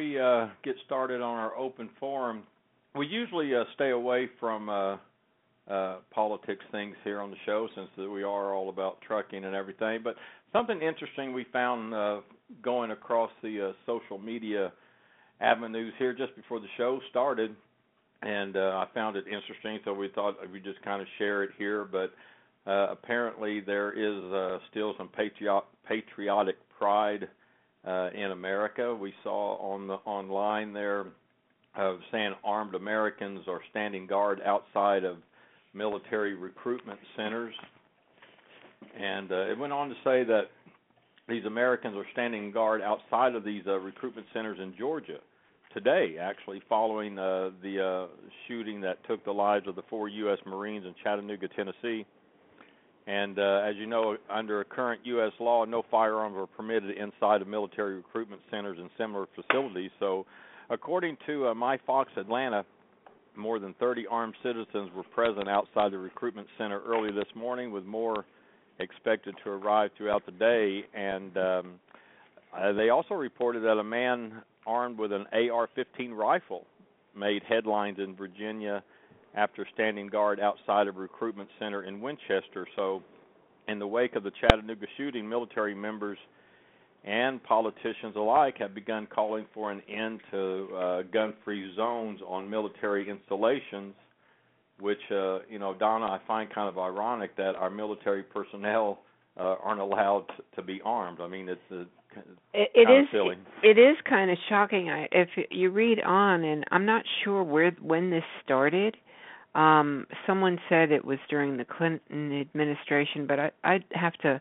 We uh, get started on our open forum, we usually uh, stay away from uh, uh, politics things here on the show since we are all about trucking and everything. But something interesting we found uh, going across the social media avenues here just before the show started, and I found it interesting, so we thought we'd just kind of share it here. But apparently, there is still some patriot, patriotic pride uh, in America. We saw on the online there of saying armed Americans are standing guard outside of military recruitment centers, and uh, it went on to say that these Americans are standing guard outside of these uh, recruitment centers in Georgia today, actually, following uh, the uh, shooting that took the lives of the four U.S. Marines in Chattanooga, Tennessee. And uh, as you know, under current U.S. law, no firearms are permitted inside of military recruitment centers and similar facilities. So, according to uh, My Fox Atlanta, more than 30 armed citizens were present outside the recruitment center early this morning, with more expected to arrive throughout the day. And um, uh, they also reported that a man armed with an AR-15 rifle made headlines in Virginia after standing guard outside of a recruitment center in Winchester. So, in the wake of the Chattanooga shooting, military members and politicians alike have begun calling for an end to uh, gun-free zones on military installations. Which, uh, you know, Donna, I find kind of ironic that our military personnel uh, aren't allowed to be armed. I mean, it's a it, it is silly. it is kind of shocking I, if you read on and i'm not sure where when this started um, someone said it was during the Clinton administration, but I, I'd have to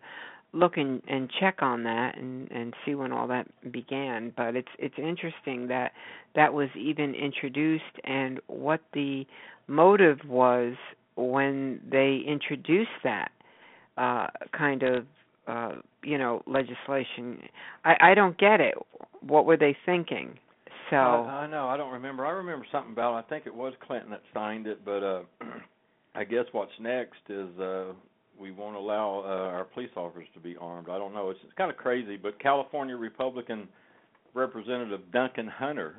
look and, and check on that and, and see when all that began. But it's it's interesting that that was even introduced and what the motive was when they introduced that uh, kind of uh, you know legislation. I, I don't get it. What were they thinking? So I, I know I don't remember. I remember something about. It. I think it was Clinton that signed it, but uh I guess what's next is uh we won't allow uh, our police officers to be armed. I don't know. It's, it's kind of crazy, but California Republican Representative Duncan Hunter,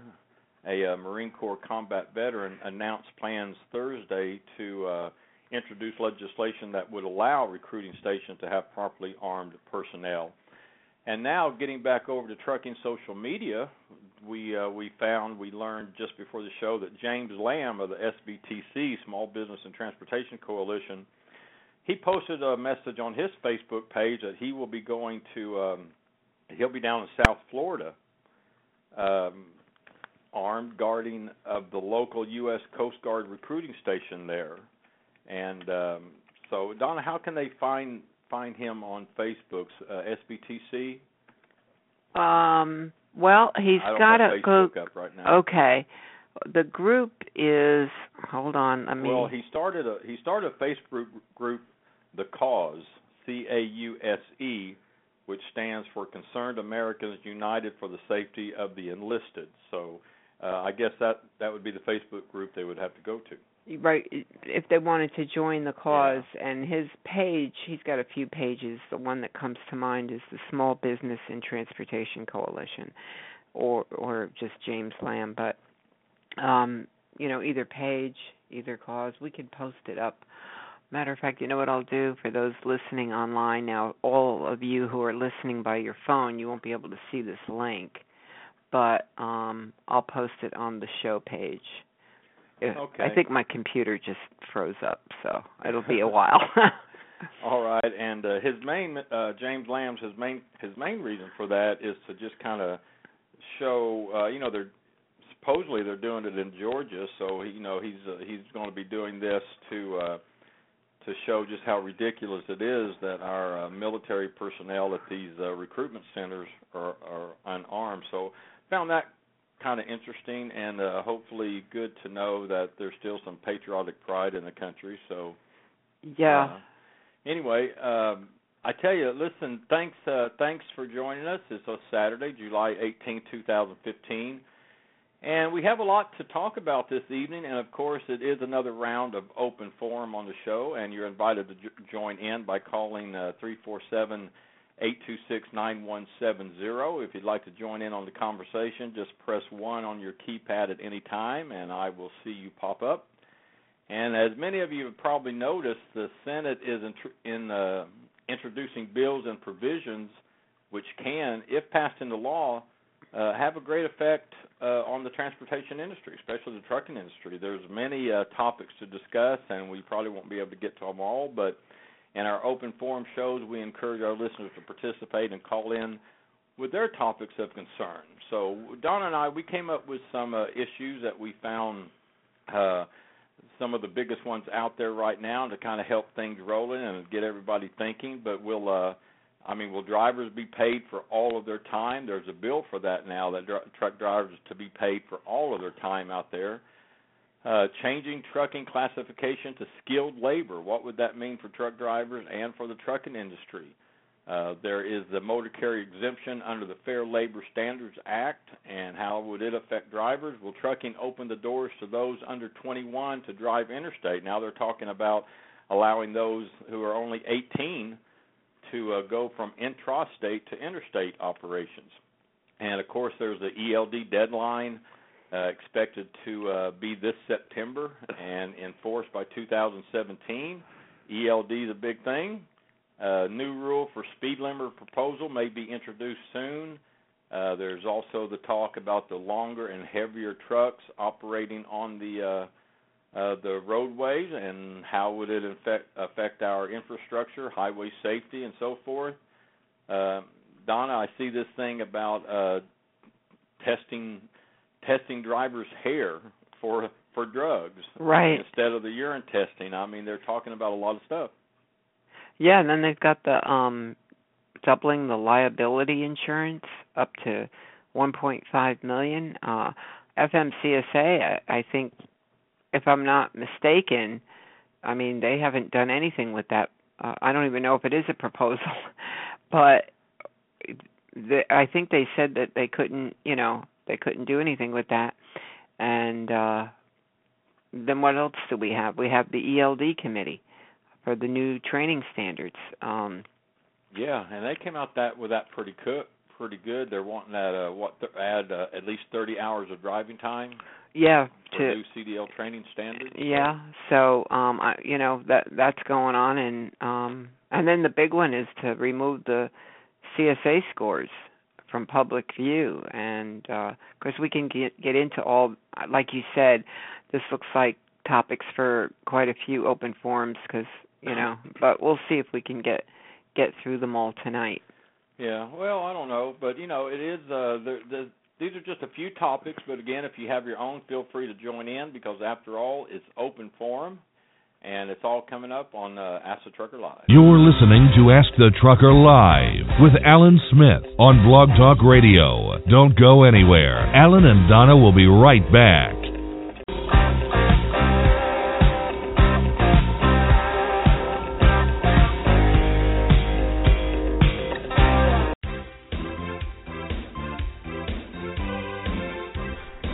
a uh, Marine Corps combat veteran, announced plans Thursday to uh, introduce legislation that would allow recruiting stations to have properly armed personnel. And now, getting back over to trucking social media, we uh, we found we learned just before the show that James Lamb of the SBTC Small Business and Transportation Coalition he posted a message on his Facebook page that he will be going to um, he'll be down in South Florida um, armed guarding of the local U.S. Coast Guard recruiting station there. And um, so, Donna, how can they find find him on Facebook's uh, SBTC? Um, well, he's got a go. Right okay, the group is. Hold on. I mean. Well, he started a he started a Facebook group, the Cause, C A U S E, which stands for Concerned Americans United for the Safety of the Enlisted. So, uh, I guess that that would be the Facebook group they would have to go to right if they wanted to join the cause yeah. and his page he's got a few pages the one that comes to mind is the small business and transportation coalition or or just james lamb but um you know either page either cause we could post it up matter of fact, you know what I'll do for those listening online now, all of you who are listening by your phone, you won't be able to see this link, but um I'll post it on the show page. Okay. I think my computer just froze up, so it'll be a while. All right, and uh, his main uh, James Lamb's his main his main reason for that is to just kind of show uh, you know they're supposedly they're doing it in Georgia, so he, you know he's uh, he's going to be doing this to uh, to show just how ridiculous it is that our uh, military personnel at these uh, recruitment centers are, are unarmed. So found that kind of interesting and uh, hopefully good to know that there's still some patriotic pride in the country. So yeah. Uh, anyway, um, I tell you, listen, thanks uh, thanks for joining us. It's a Saturday, July 18, 2015. And we have a lot to talk about this evening, and of course, it is another round of open forum on the show, and you're invited to j- join in by calling uh, 347 826 9170. If you'd like to join in on the conversation, just press 1 on your keypad at any time, and I will see you pop up. And as many of you have probably noticed, the Senate is in, in uh, introducing bills and provisions which can, if passed into law, uh, have a great effect uh, on the transportation industry, especially the trucking industry. There's many uh, topics to discuss, and we probably won't be able to get to them all. But in our open forum shows, we encourage our listeners to participate and call in with their topics of concern. So Donna and I, we came up with some uh, issues that we found uh, some of the biggest ones out there right now to kind of help things rolling and get everybody thinking. But we'll uh, I mean, will drivers be paid for all of their time? There's a bill for that now that dr- truck drivers to be paid for all of their time out there. Uh, changing trucking classification to skilled labor. What would that mean for truck drivers and for the trucking industry? Uh, there is the motor carrier exemption under the Fair Labor Standards Act, and how would it affect drivers? Will trucking open the doors to those under 21 to drive interstate? Now they're talking about allowing those who are only 18 to uh, go from intrastate to interstate operations. And of course, there's the ELD deadline uh, expected to uh, be this September and enforced by 2017. ELD is a big thing. Uh, new rule for speed limit proposal may be introduced soon. Uh, there's also the talk about the longer and heavier trucks operating on the uh, uh, the roadways and how would it affect affect our infrastructure, highway safety, and so forth. Uh, Donna, I see this thing about uh, testing testing drivers' hair for for drugs, right? Instead of the urine testing. I mean, they're talking about a lot of stuff. Yeah, and then they've got the um doubling the liability insurance up to 1.5 million. Uh FMCSA, I, I think if I'm not mistaken, I mean they haven't done anything with that. Uh, I don't even know if it is a proposal, but the, I think they said that they couldn't, you know, they couldn't do anything with that. And uh then what else do we have? We have the ELD committee for the new training standards. Um yeah, and they came out that with that pretty good. Pretty good. They're wanting that uh, what th- add uh, at least 30 hours of driving time yeah to new CDL training standards. Yeah, so um I you know that that's going on and um and then the big one is to remove the CSA scores from public view. And uh of course we can get get into all like you said this looks like topics for quite a few open forums cuz you know but we'll see if we can get get through them all tonight. Yeah, well, I don't know, but you know, it is uh the the these are just a few topics, but again, if you have your own, feel free to join in because after all, it's open forum, and it's all coming up on uh, Ask the Trucker Live. You're listening to Ask the Trucker Live with Alan Smith on Blog Talk Radio. Don't go anywhere. Alan and Donna will be right back.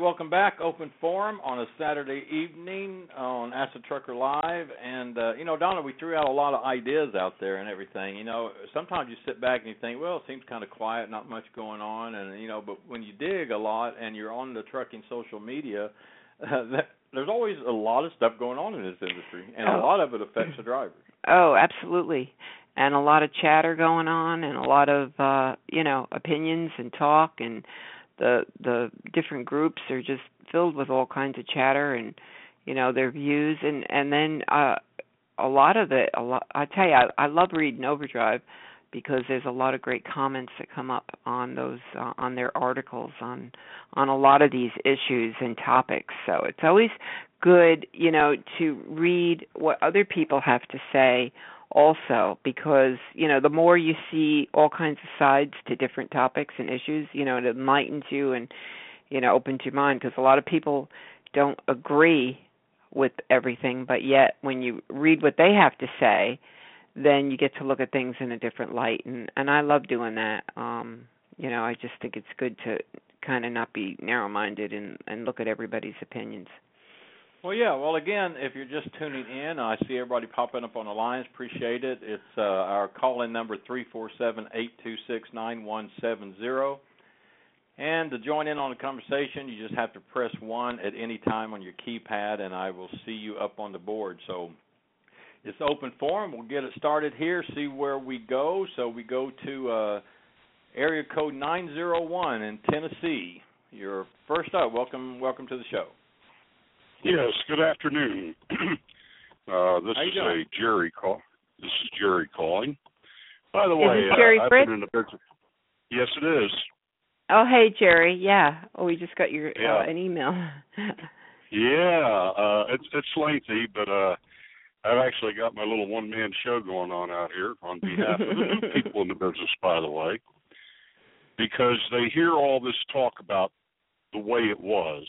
Welcome back. Open forum on a Saturday evening on the Trucker Live, and uh, you know, Donna, we threw out a lot of ideas out there and everything. You know, sometimes you sit back and you think, well, it seems kind of quiet, not much going on, and you know, but when you dig a lot and you're on the trucking social media, uh, that, there's always a lot of stuff going on in this industry, and oh. a lot of it affects the drivers. Oh, absolutely. And a lot of chatter going on, and a lot of uh, you know opinions and talk, and the the different groups are just filled with all kinds of chatter and you know their views. And and then uh a lot of the a lot I tell you I, I love reading Overdrive because there's a lot of great comments that come up on those uh, on their articles on on a lot of these issues and topics. So it's always good you know to read what other people have to say also because you know the more you see all kinds of sides to different topics and issues you know it enlightens you and you know opens your mind because a lot of people don't agree with everything but yet when you read what they have to say then you get to look at things in a different light and and I love doing that. Um you know I just think it's good to kind of not be narrow minded and and look at everybody's opinions well, yeah. Well, again, if you're just tuning in, I see everybody popping up on the lines. Appreciate it. It's uh, our call-in number three four seven eight two six nine one seven zero. And to join in on the conversation, you just have to press one at any time on your keypad, and I will see you up on the board. So it's open forum. We'll get it started here. See where we go. So we go to uh, area code nine zero one in Tennessee. You're first up. Welcome, welcome to the show. Yes, good afternoon. uh, this is doing? a Jerry call. This is Jerry calling. By the is way, this Jerry uh, Fritz? I've been in the business. Yes, it is. Oh, hey Jerry. Yeah. Oh, we just got your yeah. uh, an email. yeah, uh, it's it's lengthy, but uh, I've actually got my little one man show going on out here on behalf of the people in the business, by the way, because they hear all this talk about the way it was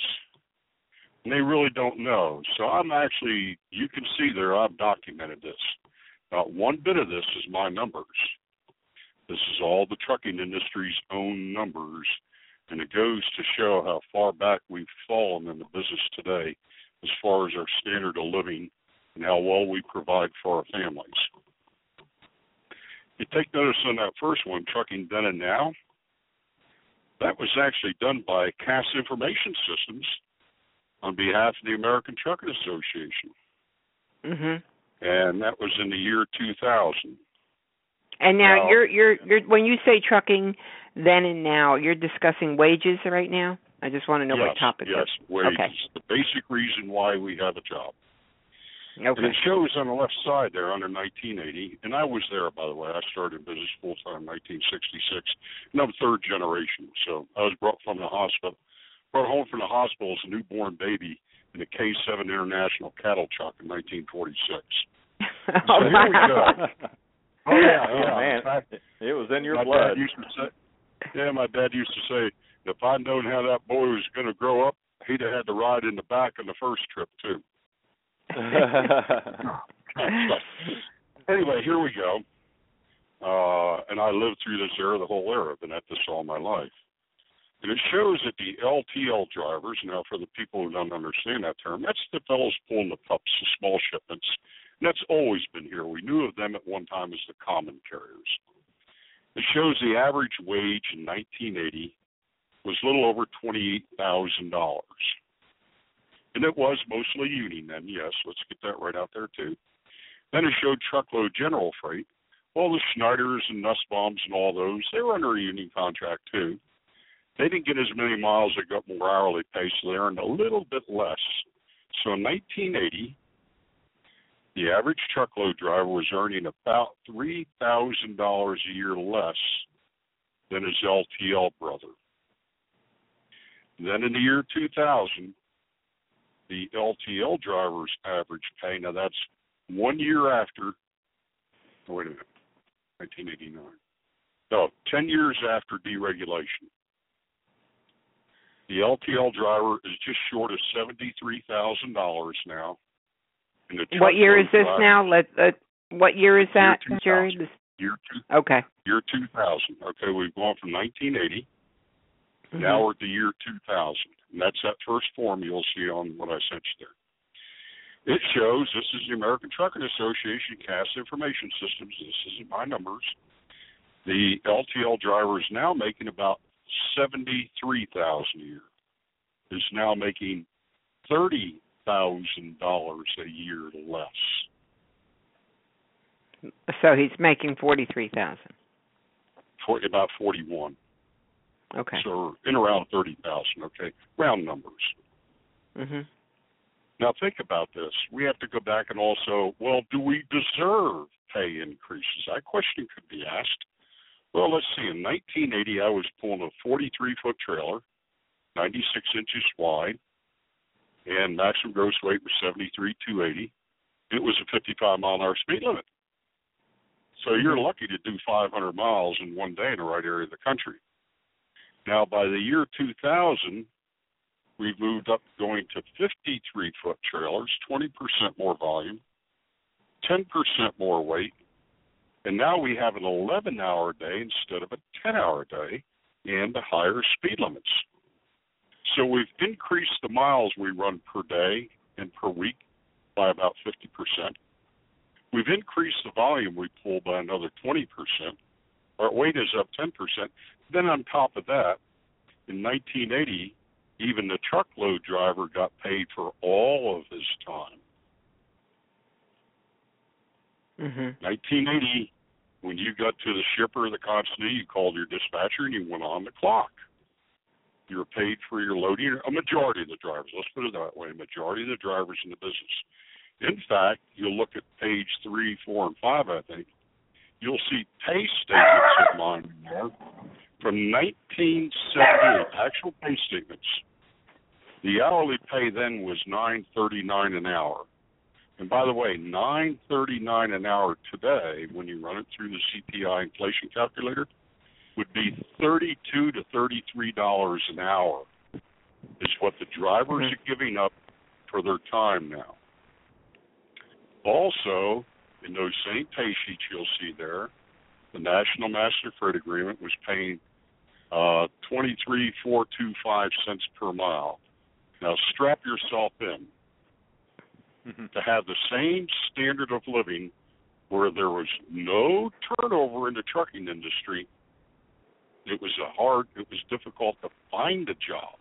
and they really don't know. So I'm actually, you can see there, I've documented this. Not one bit of this is my numbers. This is all the trucking industry's own numbers, and it goes to show how far back we've fallen in the business today as far as our standard of living and how well we provide for our families. You take notice on that first one, Trucking Then and Now. That was actually done by Cass Information Systems on behalf of the American Trucking Association. Mhm. And that was in the year 2000. And now, you're you're you're when you say trucking then and now, you're discussing wages right now? I just want to know yes, what topic Yes, wages. Okay. The basic reason why we have a job. Okay. And it shows on the left side there under 1980, and I was there by the way. I started business full time in 1966, and I'm third generation. So I was brought from the hospital brought home from the hospital as a newborn baby in a K7 International cattle truck in 1946. oh, so here we go. Oh yeah, oh, yeah. man, fact, it was in your my blood. Dad used to say, yeah, my dad used to say, if I'd known how that boy was going to grow up, he'd have had to ride in the back on the first trip too. anyway, here we go. Uh, and I lived through this era, the whole era. Been at this all my life. And it shows that the LTL drivers, now for the people who don't understand that term, that's the fellows pulling the pups, the small shipments. And that's always been here. We knew of them at one time as the common carriers. It shows the average wage in 1980 was a little over $28,000. And it was mostly union then, yes, let's get that right out there too. Then it showed truckload general freight. All the Schneiders and Nussbaums and all those, they were under a union contract too. They didn't get as many miles, they got more hourly pay, so they earned a little bit less. So in 1980, the average truckload driver was earning about $3,000 a year less than his LTL brother. Then in the year 2000, the LTL driver's average pay, now that's one year after, wait a minute, 1989. No, 10 years after deregulation. The LTL driver is just short of $73,000 now. what year is this driver, now? Let, let what year is that, year Jerry? Year two, okay. year 2000. Okay, we've gone from 1980 Mhm. Now we're at the year 2000, and that's that first form you'll see on what I sent you there. It shows this is the American Trucking Association Cass Information Systems. This isn't my numbers. The LTL driver is now making about seventy-three thousand a year. Is now making thirty thousand dollars a year less. So he's making forty three thousand. For about forty-one. Okay. So in around thirty thousand. Okay, round numbers. Mhm. Now think about this. We have to go back and also, well, do we deserve pay increases? That question could be asked. Well, let's see. In 1980, I was pulling a 43 foot trailer, 96 inches wide, and maximum gross weight was 73 280. It was a 55 mile an hour speed limit. So you're mm-hmm. lucky to do 500 miles in one day in the right area of the country. Now, by the year 2000, we've moved up going to 53 foot trailers, 20% more volume, 10% more weight, and now we have an 11 hour day instead of a 10 hour day and higher speed limits. So we've increased the miles we run per day and per week by about 50%. We've increased the volume we pull by another 20%. Our weight is up 10%. Then on top of that, in 1980, even the truckload driver got paid for all of his time. Mhm. 1980, when you got to the shipper of the consignee, you called your dispatcher and you went on the clock. You were paid for your loading. A majority of the drivers, let's put it that way, a majority of the drivers in the business. In fact, you'll look at page three, four, and five, I think. You'll see pay statements of mine there from 1978, actual pay statements. The hourly pay then was 9.39 an hour. And by the way, 9.39 an hour today, when you run it through the CPI inflation calculator, would be 32 to 33 dollars an hour. Is what the drivers are giving up for their time now. Also, in those same pay sheets you'll see there, the National Master Freight Agreement was paying uh, 23.425 cents per mile. Now strap yourself in to have the same standard of living where there was no turnover in the trucking industry. It was a hard, it was difficult to find a job.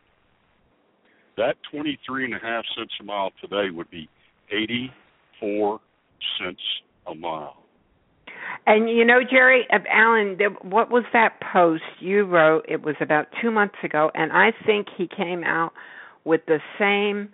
That 23 and a half cents a mile today would be 84 cents a mile. And you know, Jerry, uh, Alan, what was that post you wrote? It was about two months ago, and I think he came out with the same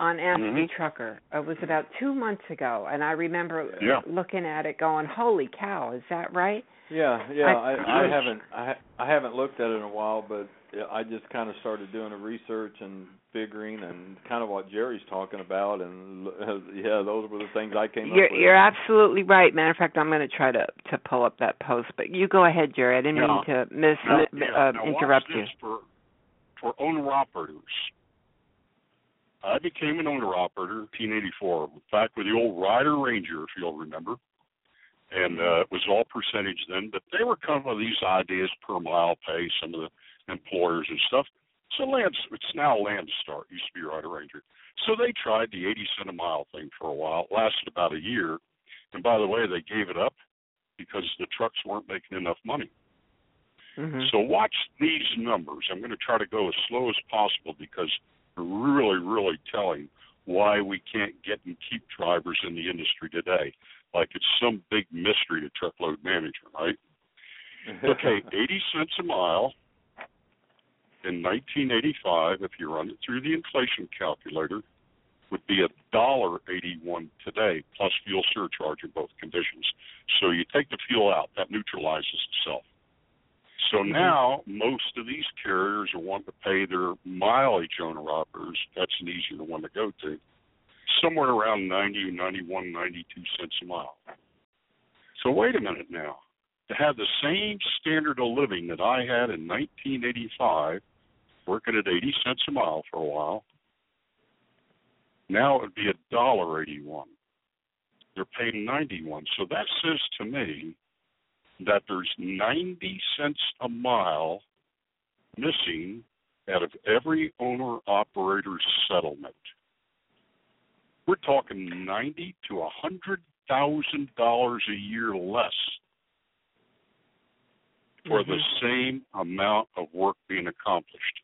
on Ask Mhm. Me Trucker. It was about two months ago, and I remember Yeah. looking at it, going, "Holy cow, is that right?" Yeah, yeah. I- I, I haven't I I haven't looked at it in a while, but I just kind of started doing a research and figuring and kind of what Jerry's talking about, and yeah, those were the things I came You're up with. you're absolutely right. Matter of fact, I'm going to try to to pull up that post, but you go ahead, Jerry. I didn't Yeah. mean to miss Now, uh, yeah, now watch interrupt you. this For, for owner operators. I became an owner operator in 1984, back with the old Ryder Ranger, if you'll remember. And uh, it was all percentage then, but they were coming with these ideas per mile pay, some of the employers and stuff. So Land, it's now Landstar, used to be Ryder Ranger. So they tried the 80 cent a mile thing for a while. It lasted about a year. And by the way, they gave it up because the trucks weren't making enough money. Mm-hmm. So watch these numbers. I'm going to try to go as slow as possible because really, really telling why we can't get and keep drivers in the industry today. Like it's some big mystery to truckload management, right? okay, 80 cents a mile in 1985, if you run it through the inflation calculator, would be a dollar 81 today plus fuel surcharge in both conditions. So you take the fuel out, that neutralizes itself. So Mm-hmm. now most of these carriers are wanting to pay their mileage owner operators. That's an easier one to go to. Somewhere around 90, 91, 92 cents a mile. So wait a minute now. To have the same standard of living that I had in 1985, working at 80 cents a mile for a while, now it would be a dollar 81. They're paying 91. So that says to me that there's 90 cents a mile missing out of every owner operator's settlement. We're talking 90 to a hundred thousand dollars a year less for the Mhm. same amount of work being accomplished.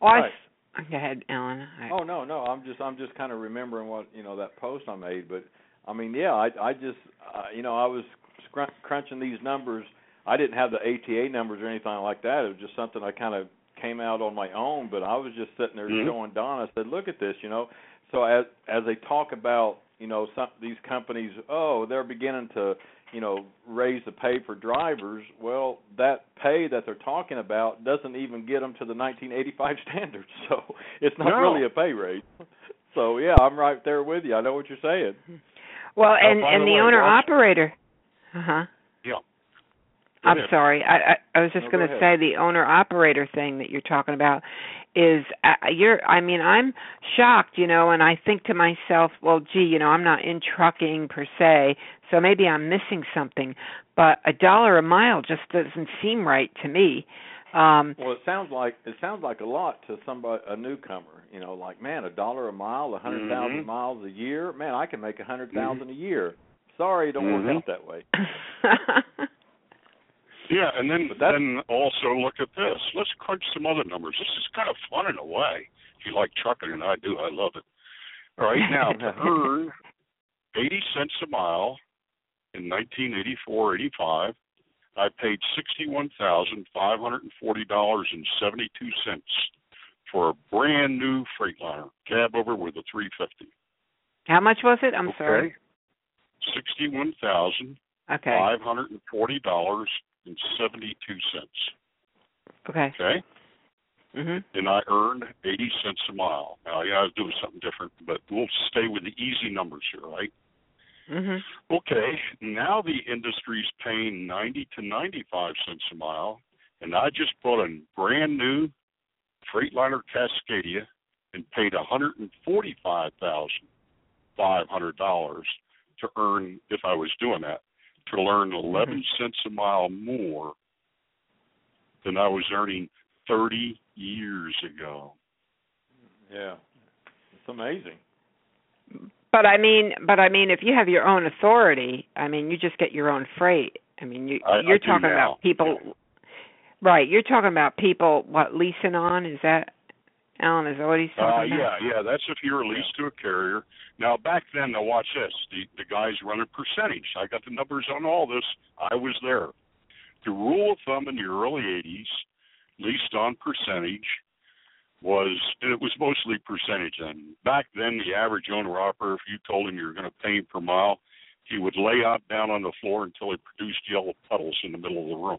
Oh, I Right. s- go ahead, Alan. I, Oh no, no. I'm just I'm just kind of remembering what you know that post I made, but I mean, yeah, I I just uh, you know I was scrun- crunching these numbers. I didn't have the ATA numbers or anything like that. It was just something I kind of came out on my own. But I was just sitting there Mhm. showing Don. I said, look at this, you know. So as as they talk about you know some these companies, oh, they're beginning to you know raise the pay for drivers. Well, that pay that they're talking about doesn't even get them to the 1985 standards. So it's not No. really a pay raise. So yeah, I'm right there with you. I know what you're saying. well, and by and the the way, owner watch- operator. Uh huh. Yeah. Go I'm ahead. sorry. I, I I was just No, going to say the owner operator thing that you're talking about is uh, you're I mean I'm shocked, you know, and I think to myself, well, gee, you know, I'm not in trucking per se, so maybe I'm missing something, but a dollar a mile just doesn't seem right to me. Um Well, it sounds like it sounds like a lot to somebody a newcomer. You know, like man, a dollar a mile, a hundred thousand Mhm. miles a year. Man, I can make a hundred thousand a year. Sorry, it don't Mhm. work out that way. Yeah, and then then also look at this. Let's crunch some other numbers. This is kind of fun in a way. If you like trucking, and I do, I love it. All right, now to earn eighty cents a mile in 1984-85, I paid sixty-one thousand five hundred and forty dollars and seventy-two cents for a brand new Freightliner cab over with a 350. How much was it? I'm okay? sorry. Sixty-one thousand Okay. five hundred and forty dollars and seventy-two cents. Okay. Okay. Mhm. and I earned 80 cents a mile. Now, yeah, I was doing something different, but we'll stay with the easy numbers here, right? Mhm. Okay, now the industry's paying 90 to 95 cents a mile, and I just bought a brand new Freightliner Cascadia and paid $145,500 to earn, if I was doing that, to learn 11 cents a mile more than I was earning 30 years ago. Yeah, it's amazing. But I mean, but I mean, if you have your own authority, I mean, you just get your own freight. I mean, you I- I you're do talking about people, right? You're talking about people what leasing on? Is that Alan? Is that what he's Uh, talking yeah, about? yeah, that's if you're leased to a carrier. Now back then, now watch this. The the guys running percentage. I got the numbers on all this. I was there. The rule of thumb in the early '80s, leased on percentage, was and it was mostly percentage. And back then, the average owner operator, if you told him you were going to pay him per mile, he would lay out down on the floor until he produced yellow puddles in the middle of the room.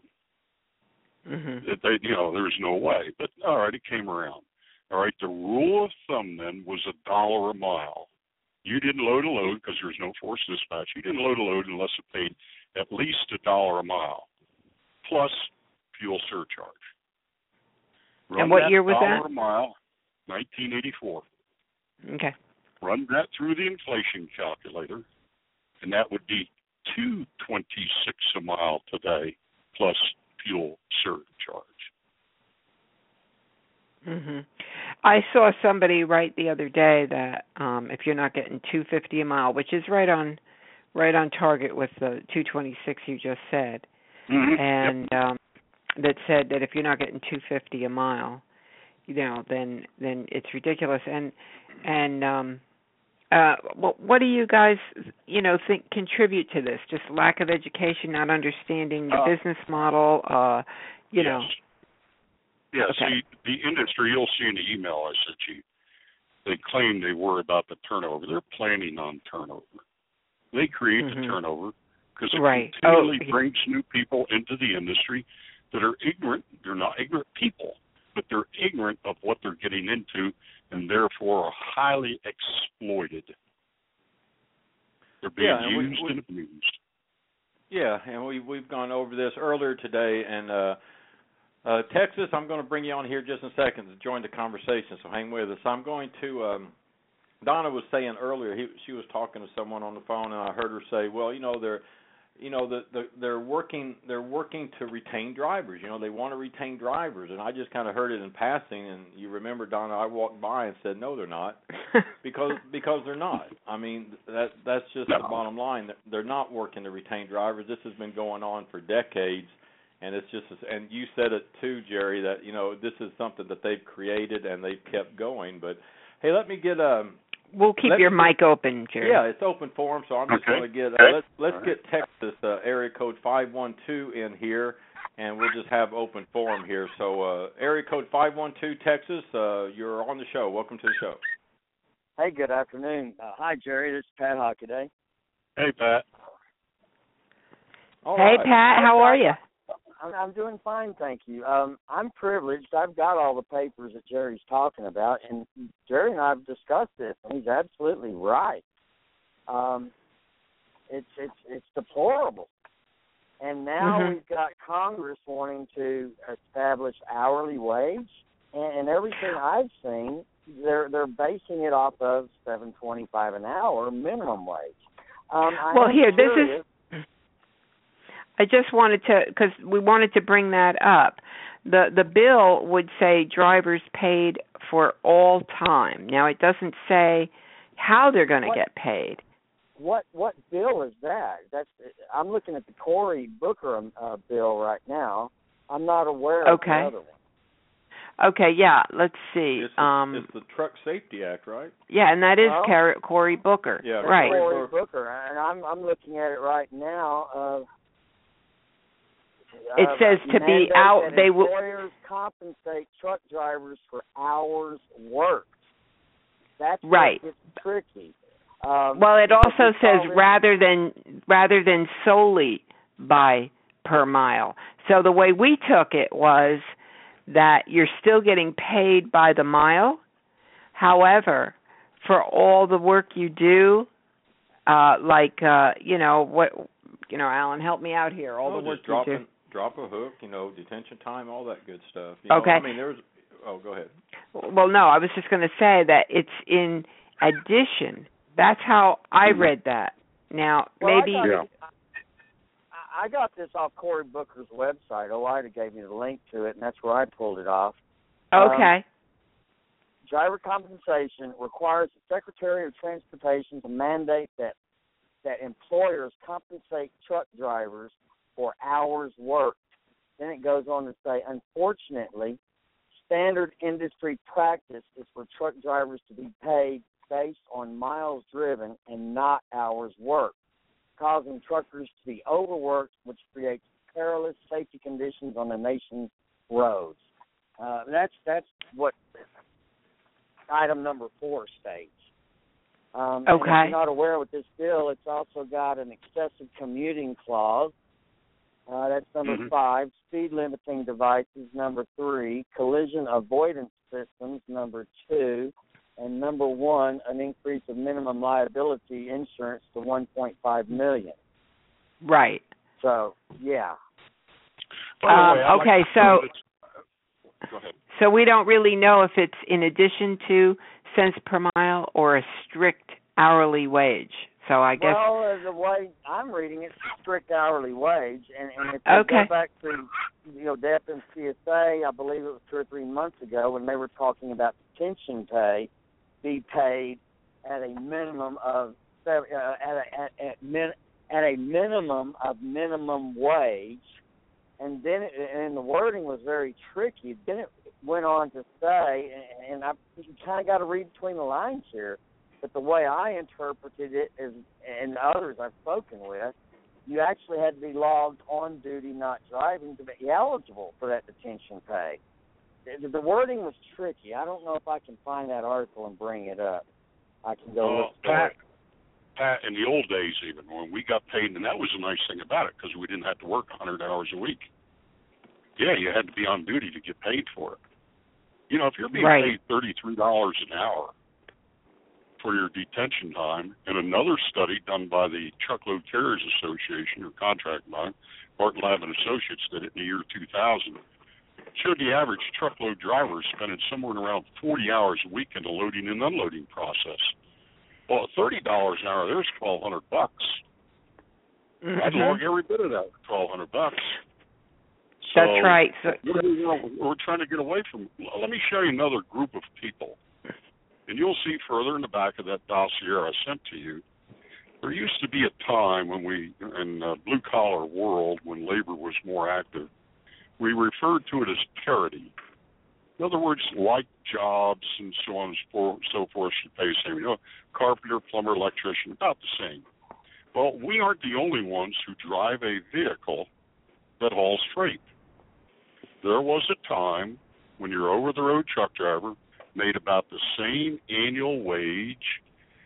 Mhm. They, you know, there was no way. But all right, it came around. All right, the rule of thumb then was a dollar a mile. You didn't load a load because there was no force dispatch. You didn't load a load unless it paid at least a dollar a mile, plus fuel surcharge. Run what year was dollar that? a mile, 1984. Okay. Run that through the inflation calculator, and that would be two twenty six a mile today, plus fuel surcharge. Mhm. I saw somebody write the other day that um if you're not getting 250 a mile, which is right on right on target with the 226 you just said. Mhm. Yep. And um that said that if you're not getting 250 a mile, you know, then then it's ridiculous. And and um, uh, what what do you guys, you know, think contribute to this? Just lack of education, not understanding the uh, business model. Uh, you yes. know. Yeah. Okay. See, the industry. You'll see in the email I sent you. They claim they worry about the turnover. They're planning on turnover. They create Mhm. the turnover because it Right. continually Oh, brings new people into the industry that are ignorant. They're not ignorant people, but they're ignorant of what they're getting into, and therefore are highly exploited. They're being Yeah, and we- used we- and abused. Yeah, and we we've gone over this earlier today, and uh, uh, Texas, I'm going to bring you on here just in a second to join the conversation. So hang with us. I'm going to. Um, Donna was saying earlier, he, she was talking to someone on the phone, and I heard her say, "Well, you know, they're, you know, the, the, they're working, they're working to retain drivers. You know, they want to retain drivers." And I just kind of heard it in passing. And you remember, Donna, I walked by and said, "No, they're not." because because they're not. I mean that that's just No. the bottom line. They're not working to retain drivers. This has been going on for decades, and it's just and you said it too, Jerry, that you know this is something that they've created and they've kept going. But hey, let me get um we'll keep Let's your get- mic open, Jerry. yeah, it's open forum, so I'm just Okay. going to get uh, Okay. let's let's All right. get Texas uh, area code five one two in here, and we'll just have open forum here. So uh, area code five one two Texas, uh, you're on the show. Welcome to the show. Hey, good afternoon. Uh, hi, Jerry. This is Pat Hockaday. Hey, Pat. All hey, right. Pat, how are you? I'm, doing fine, thank you. Um, I'm privileged. I've got all the papers that Jerry's talking about, and Jerry and I have discussed this, and he's absolutely right. Um, it's it's it's deplorable. And now Mhm. we've got Congress wanting to establish hourly wage, and, and everything I've seen, they're they're basing it off of seven twenty five an hour minimum wage. Um, Well, here, this is- curious- I just wanted to because we wanted to bring that up. the The bill would say drivers paid for all time. Now it doesn't say how they're going to get paid. What what bill is that? That's I'm looking at the Cory Booker um, uh, bill right now. I'm not aware of Okay. the other one. Okay, yeah. Let's see. It's the, um, it's the Truck Safety Act, right? yeah, and that is Well- Car- Cory Booker. Yeah, right. Cory Cory Booker, and I'm I'm looking at it right now. Uh, It uh, says to be out- that they will- employers compensate truck drivers for hours worked. That's Right. It gets tricky. Um, Well, it also says call this- rather than rather than solely by per mile. So the way we took it was that you're still getting paid by the mile. However, for all the work you do, uh like uh you know what you know, Alan, help me out here. All oh, the work just you do. A, drop a hook, you know, detention time, all that good stuff. You know, Okay. I mean, there's. Oh, go ahead. Well, no, I was just going to say that it's in addition. That's how I read that. Now, Well, maybe I got, Yeah. I- I got this off Cory Booker's website. Elida gave me the link to it, and that's where I pulled it off. Um, okay. driver compensation requires the Secretary of Transportation to mandate that that employers compensate truck drivers for hours worked. Then it goes on to say, unfortunately, standard industry practice is for truck drivers to be paid based on miles driven and not hours worked, causing truckers to be overworked, which creates perilous safety conditions on the nation's roads. Uh, that's that's what item number four states. Um, and if Okay. you're not aware with this bill, it's also got an excessive commuting clause. Uh, that's number Mhm. five. Speed limiting devices, number three. Collision avoidance systems, number two. And number one, an increase of minimum liability insurance to 1.5 million. Right. So, yeah. By Um, way, I like okay, so- Go ahead. So we don't really know if it's in addition to cents per mile or a strict hourly wage. So I guess Well, uh, the way I'm reading it, it's a strict hourly wage, and, and if you Okay. go back to you know DEP and CSA, I believe it was two or three months ago when they were talking about pension pay be paid at a minimum of sev- uh, at a, at at, min, at a minimum of minimum wage. and then it, and the wording was very tricky. Then it went on to say, and, and I you kind of got to read between the lines here. But the way I interpreted it is, and others I've spoken with, you actually had to be logged on duty, not driving, to be eligible for that detention pay. The, the wording was tricky. I don't know if I can find that article and bring it up. I can go uh, look Pat, Pat, in the old days, even when we got paid, and that was the nice thing about it because we didn't have to work 100 hours a week. Yeah, you had to be on duty to get paid for it. You know, if you're being Right. paid thirty-three dollars an hour for your detention time, and another study done by the Truckload Carriers Association, or contract by Barton Lab and Associates, did it in the year 2000, showed the average truckload driver is spending somewhere around 40 hours a week in the loading and unloading process. Well, at thirty dollars an hour, there's 1,200 bucks. I'd Mhm. log every bit of that 1,200 bucks. That's So, right. So, we're, we're trying to get away from. Let me show you another group of people, and you'll see further in the back of that dossier I sent to you. There used to be a time when we, in the blue collar world, when labor was more active, we referred to it as parity. In other words, like jobs and so on and so forth, should pay the same. You know, carpenter, plumber, electrician, about the same. Well, we aren't the only ones who drive a vehicle that hauls freight. There was a time when your over the road truck driver made about the same annual wage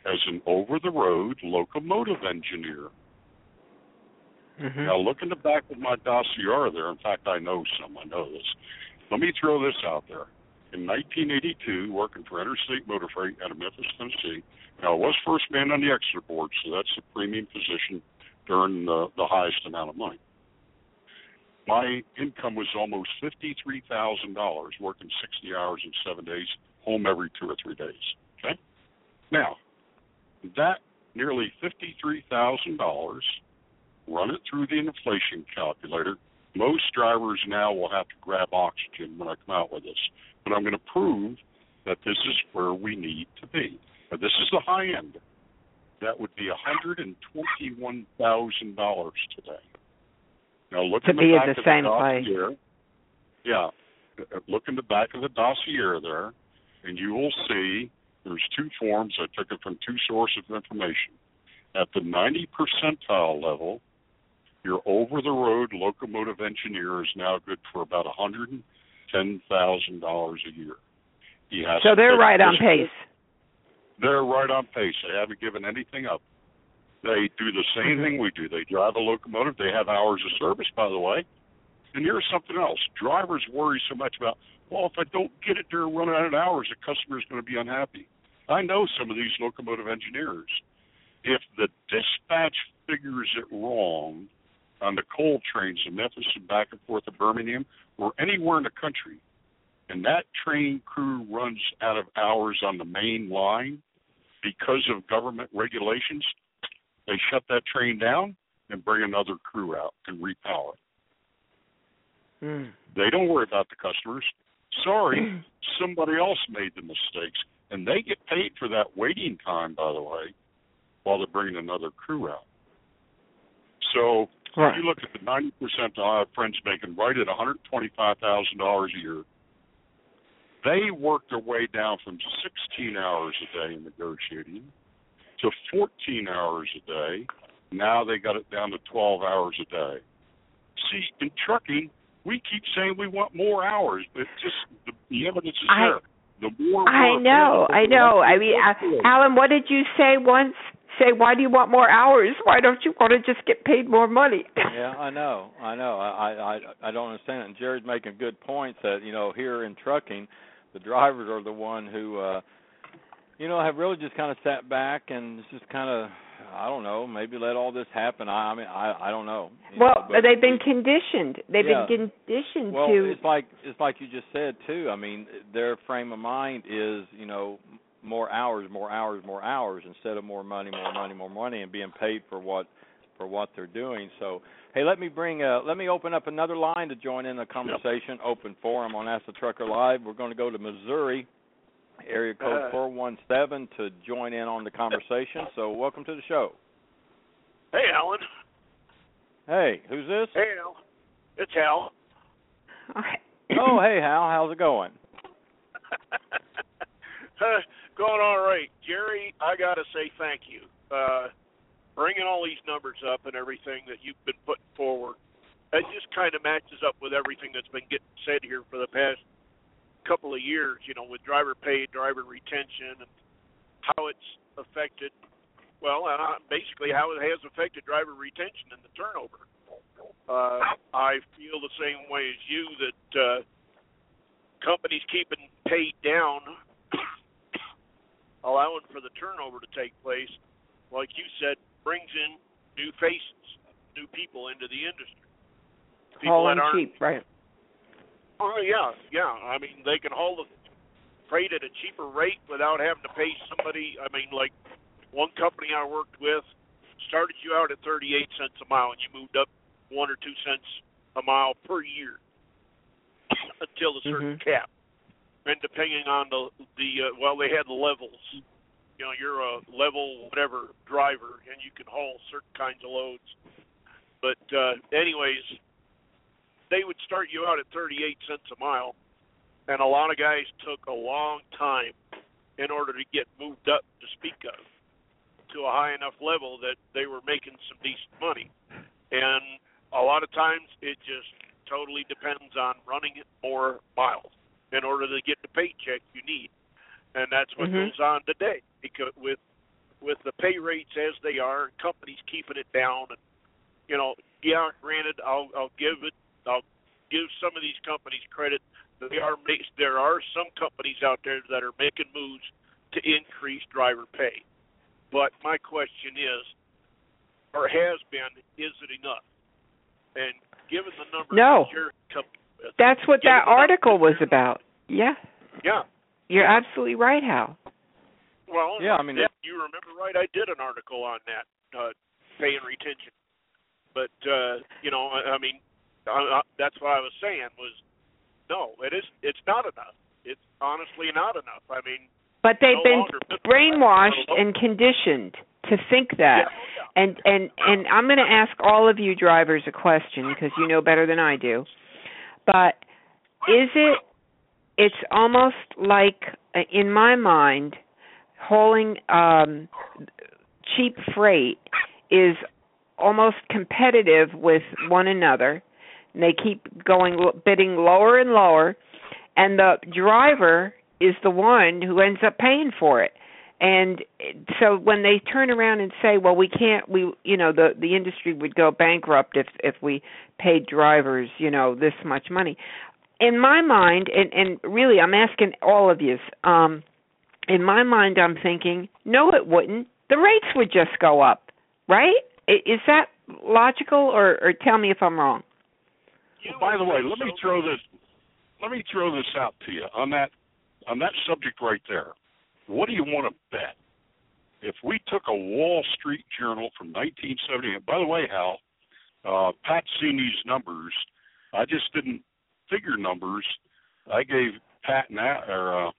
as an over the road locomotive engineer. mhm. Now, look in the back of my dossier there. In fact, I know some. I know this. Let me throw this out there. In 1982, working for Interstate Motor Freight out of Memphis, Tennessee. Now, I was first man on the extra board, so that's a premium position during the, the highest amount of money. My income was almost fifty-three thousand dollars, working sixty hours in seven days, home every two or three days. Okay. Now, that nearly fifty-three thousand dollars run it through the inflation calculator. Most drivers now will have to grab oxygen when I come out with this, but I'm going to prove that this is where we need to be. But this is the high end. That would be $121,000 today. Now look To in the be back the of the place. dossier. Yeah, look in the back of the dossier there, and you will see there's two forms. I took it from two sources of information. At the 90 percentile level, your over-the-road locomotive engineer is now good for about $110,000 a year. He has so they're right on pace. They're right on pace. They haven't given anything up. They do the same mm-hmm. thing we do. They drive a locomotive. They have hours of service, by the way. And here's something else. Drivers worry so much about, well, if I don't get it during running out of hours, the customer is going to be unhappy. I know some of these locomotive engineers. If the dispatch figures it wrong on the coal trains in Memphis and back and forth to Birmingham or anywhere in the country, and that train crew runs out of hours on the main line because of government regulations, they shut that train down and bring another crew out and repower it. Mm. They don't worry about the customers. Sorry, somebody else made the mistakes, and they get paid for that waiting time, by the way, while they're bringing another crew out. So Right. if you look at the 90% I have friends making right at $125,000 a year, they work their way down from 16 hours a day in negotiating to 14 hours a day. Now they got it down to 12 hours a day. See, in trucking, we keep saying we want more hours, but just the, the evidence is I- there. The more I know, I know. I mean, uh. Alan, what did you say once? Say, why do you want more hours? Why don't you want to just get paid more money? yeah, I know, I know. I I I don't understand it. And Jerry's making good points that you know here in trucking, the drivers are the one who, uh you know, have really just kind of sat back and just kind of, I don't know, maybe let all this happen. I, I mean, I I don't know. well, know, but they've been conditioned. They've Yeah. been conditioned well, to. it's like it's like you just said too. I mean, their frame of mind is, you know, more hours, more hours, more hours instead of more money, more money, more money, and being paid for what for what they're doing. So, hey, let me bring uh let me open up another line to join in the conversation. Open forum on Ask the Trucker Live. We're going to go to Missouri, area code Uh. four one seven to join in on the conversation. So, welcome to the show. Hey, Alan. Hey, who's this? Hey, Al. It's Hal. oh, hey Hal, how's it going? going all right, Jerry. I got to say thank you. Uh, bringing all these numbers up and everything that you've been putting forward, it just kind of matches up with everything that's been getting said here for the past couple of years. You know, with driver pay, driver retention, and how it's affected. Well, uh, basically how it has affected driver retention and the turnover. Uh, I feel the same way as you that uh, companies keeping paid down, allowing for the turnover to take place, like you said, brings in new faces, new people into the industry. People haul that aren't cheap, right? Oh yeah, yeah. I mean, they can haul the freight at a cheaper rate without having to pay somebody. I mean, like one company I worked with started you out at 38 cents a mile, and you moved up one or two cents a mile per year until a certain mm-hmm. cap. And depending on the the uh, well, they had levels. You know, you're a level whatever driver, and you can haul certain kinds of loads. But uh, anyways, they would start you out at 38 cents a mile, and a lot of guys took a long time in order to get moved up to speak of to a high enough level that they were making some decent money. And a lot of times it just totally depends on running it more miles in order to get the paycheck you need. And that's what mm-hmm. goes on today because with with the pay rates as they are, companies keeping it down and you know, yeah, granted I'll I'll give it I'll give some of these companies credit. They are there are some companies out there that are making moves to increase driver pay. But my question is, or has been, is it enough? And given the number no. that you're with, that's what that article was about. Yeah. Yeah. You're absolutely right, Hal. Well, yeah, I mean, if you remember right, I did an article on that uh, pay and retention. But uh, you know, I, I mean, uh, that's what I was saying was, no, it is. It's not enough. It's honestly not enough. I mean, but they've no been brainwashed and conditioned to think that. Yeah. And and and I'm going to ask all of you drivers a question because you know better than I do. But is it it's almost like in my mind hauling um cheap freight is almost competitive with one another. And they keep going bidding lower and lower and the driver is the one who ends up paying for it. And so when they turn around and say well we can't we you know the the industry would go bankrupt if if we paid drivers you know this much money in my mind and and really i'm asking all of you um in my mind i'm thinking no it wouldn't. The rates would just go up right? Is that logical or or tell me if i'm wrong well, by the way let me throw this let me throw this out to you on that on that subject right there, what do you want to bet? If we took a Wall Street Journal from 1970, and by the way, Hal, uh, Pat's seen these numbers. I just didn't figure numbers. I gave Pat and Al, or uh,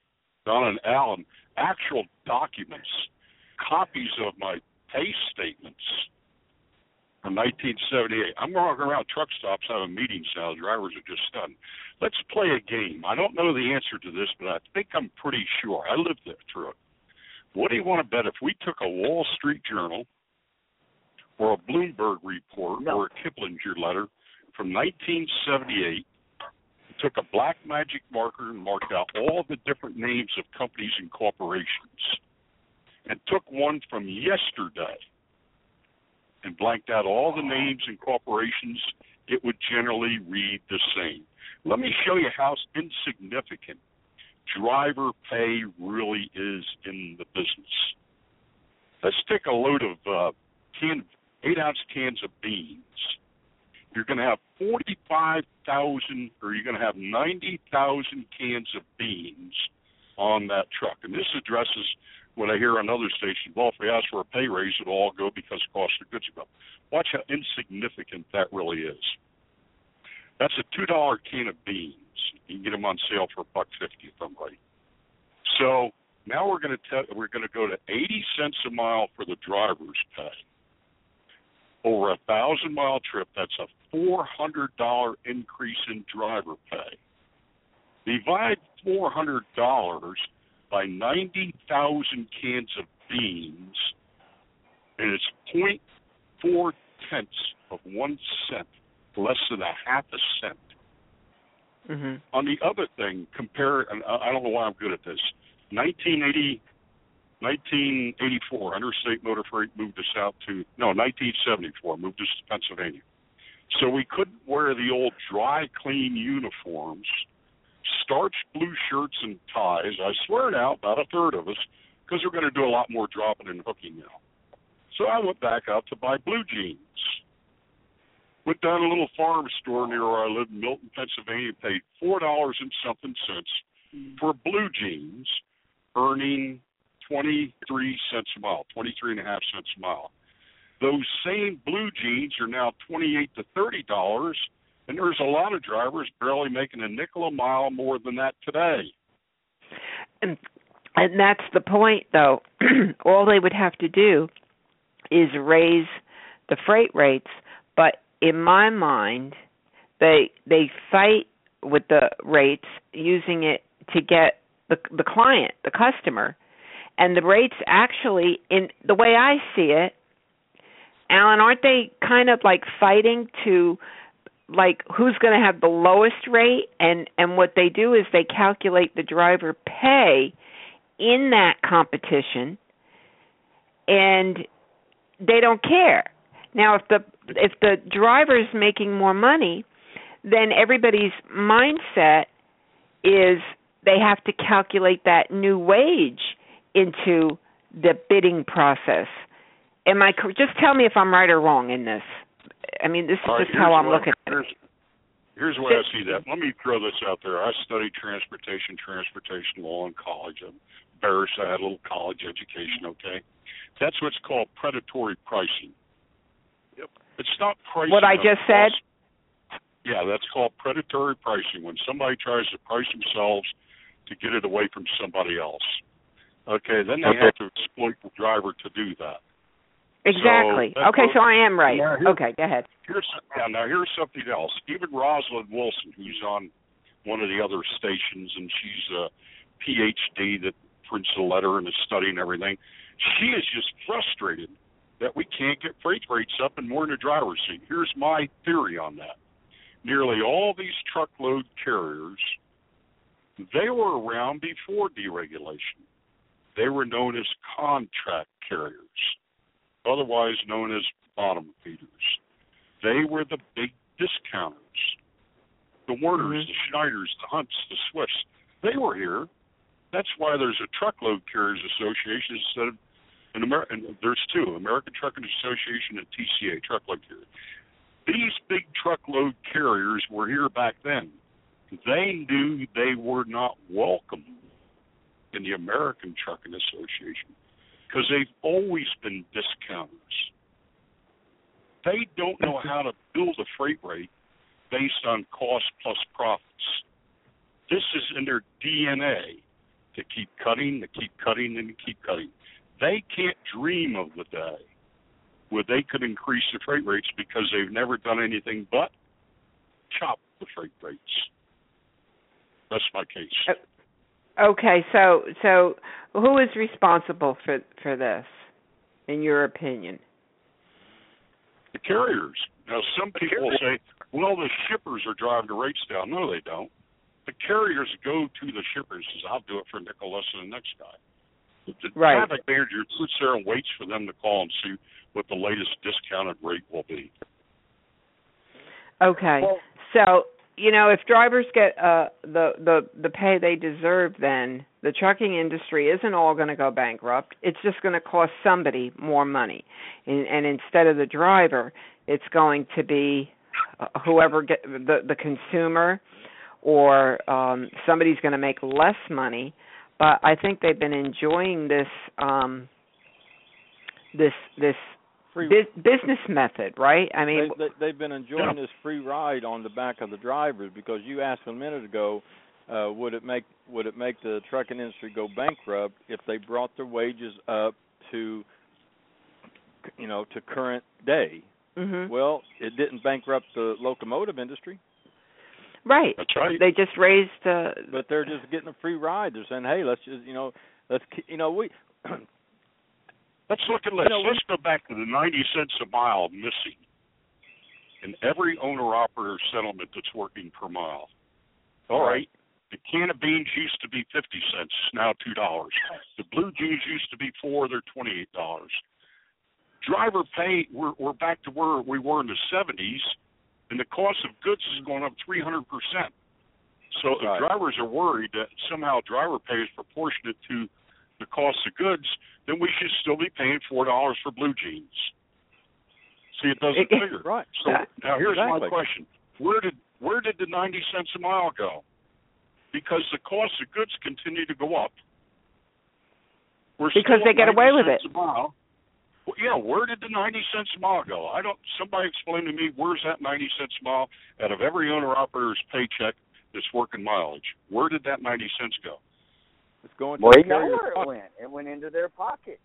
Don and Alan actual documents, copies of my pay statements from 1978. I'm walking around truck stops having meetings now. Drivers are just stunned. Let's play a game. I don't know the answer to this, but I think I'm pretty sure. I lived it through it. What do you want to bet if we took a Wall Street Journal or a Bloomberg report no. or a Kiplinger letter from 1978, took a black magic marker and marked out all the different names of companies and corporations, and took one from yesterday and blanked out all the names and corporations, it would generally read the same. Let me show you how insignificant driver pay really is in the business. Let's take a load of uh, can, eight ounce cans of beans. You're going to have 45,000 or you're going to have 90,000 cans of beans on that truck. And this addresses what I hear on other stations. Well, if we ask for a pay raise, it'll all go because cost of goods go. Watch how insignificant that really is. That's a two dollar can of beans. You can get them on sale for a buck fifty if I'm. So now we're going to tell we're going to go to eighty cents a mile for the driver's pay, over a thousand mile trip, that's a four hundred dollar increase in driver pay. Divide four hundred dollars by ninety thousand cans of beans, and it's point four tenths of one cent, less than a half a cent. Mm-hmm. On the other thing, compare, and I don't know why I'm good at this. 1980, 1984, Interstate Motor Freight moved us out to no 1974, moved us to Pennsylvania. So we couldn't wear the old dry clean uniforms, starched blue shirts and ties. I swear now, about a third of us, because we're going to do a lot more dropping and hooking now. So I went back out to buy blue jeans. Went down to a little farm store near where I live in Milton, Pennsylvania, paid four dollars and something cents mm. for blue jeans, earning twenty three cents a mile, twenty three and a half cents a mile. Those same blue jeans are now twenty eight to thirty dollars, and there's a lot of drivers barely making a nickel a mile more than that today. And and that's the point though. All they would have to do is raise the freight rates, but in my mind, they they fight with the rates using it to get the the client, the customer, and the rates actually in the way I see it, Alan, aren't they kind of like fighting to like who's going to have the lowest rate and and what they do is they calculate the driver pay in that competition and they don't care. Now if the if the driver's making more money, then everybody's mindset is they have to calculate that new wage into the bidding process. Am I just tell me if I'm right or wrong in this? I mean, this is All right, just how I'm what, looking at it. here's, Here's the I see that. Let me throw this out there. I studied transportation, transportation law in college. I'm embarrassed I had a little college education, okay? That's what's called predatory pricing. Yep. It's not pricing. What I on just said? Yeah, that's called predatory pricing when somebody tries to price themselves to get it away from somebody else. Okay, then they Okay. have to exploit the driver to do that. Exactly. that's okay, so I am right. Here- okay, go ahead. Here's yeah, now here's something else. Even Rosalyn Wilson, who's on one of the other stations, and she's a PhD that prints a letter and is studying everything. She is just frustrated that we can't get freight rates up and more in the driver's seat. Here's my theory on that. Nearly all these truckload carriers, they were around before deregulation. They were known as contract carriers, otherwise known as bottom feeders. They were the big discounters. The Werners, mm-hmm. the Schneiders, the Hunts, the Swifts, they were here. That's why there's a truckload carriers association instead of an American. There's two: American Trucking Association and TCA, truckload carriers. These big truckload carriers were here back then. They knew they were not welcome in the American Trucking Association because they've always been discounters. They don't know how to build a freight rate based on cost plus profits. This is in their DNA to keep cutting, to keep cutting, and to keep cutting. They can't dream of the day where they could increase the freight rates because they've never done anything but chop the freight rates. That's my case. Uh, Okay, so so who is responsible for for this in your opinion? The carriers. Now, some people say, well, the shippers are driving the rates down. No, they don't. The carriers go to the shippers and says, I'll do it for a nickel less than the next guy. The Right. traffic manager sits there and waits for them to call and see what the latest discounted rate will be. Okay. So, you know, if drivers get uh the the the pay they deserve then the trucking industry isn't all going to go bankrupt. It's just going to cost somebody more money. And, and instead of the driver, it's going to be uh, whoever get the the consumer or um somebody's going to make less money. But I think they've been enjoying this um this this Free, bu- business method, right? I mean, they, they, they've been enjoying this free ride on the back of the drivers because you asked a minute ago, uh, would it make would it make the trucking industry go bankrupt if they brought their wages up to, you know, to current day? Mhm. Well, it didn't bankrupt the locomotive industry, Right. That's right. They just raised the but they're just getting a free ride. They're saying, "Hey, let's just, you know, let's, ke- you know, we." Let's look at this. You know, Let's go back to the 90 cents a mile missing in every owner operator settlement that's working per mile. All right. The can of beans used to be 50 cents, now $2. The blue jeans used to be 4, they're $28. Driver pay, we're, we're back to where we were in the 70s, and the cost of goods has gone up 300%. So if Right. drivers are worried that somehow driver pay is proportionate to the cost of goods, then we should still be paying four dollars for blue jeans. See, it doesn't figure. Right. So now here's my question: Where did where did the ninety cents a mile go? Because the cost of goods continue to go up. We're Because they get away with it. A mile. Well, yeah, where did the ninety cents a mile go? I don't. Somebody explain to me where's that ninety cents a mile out of every owner operator's paycheck that's working mileage? Where did that ninety cents go? It's going to Well, the you know carrier's where it went. It went into their pocket.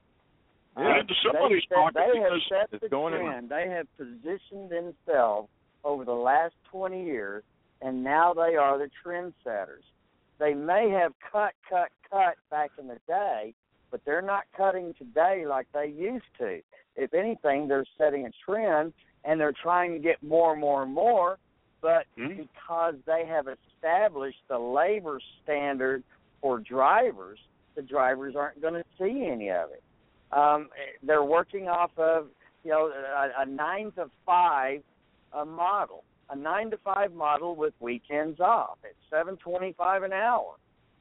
Went Uh, into somebody's they, pocket they have set it's the going in- trend. They have positioned themselves over the last 20 years, and now they are the trendsetters. They may have cut, cut, cut back in the day, but they're not cutting today like they used to. If anything, they're setting a trend, and they're trying to get more and more and more. But Hmm? because they have established the labor standard for drivers, the drivers aren't going to see any of it. Um, they're working off of you know a, a nine to five uh, model, a nine to five model with weekends off at seven twenty five an hour.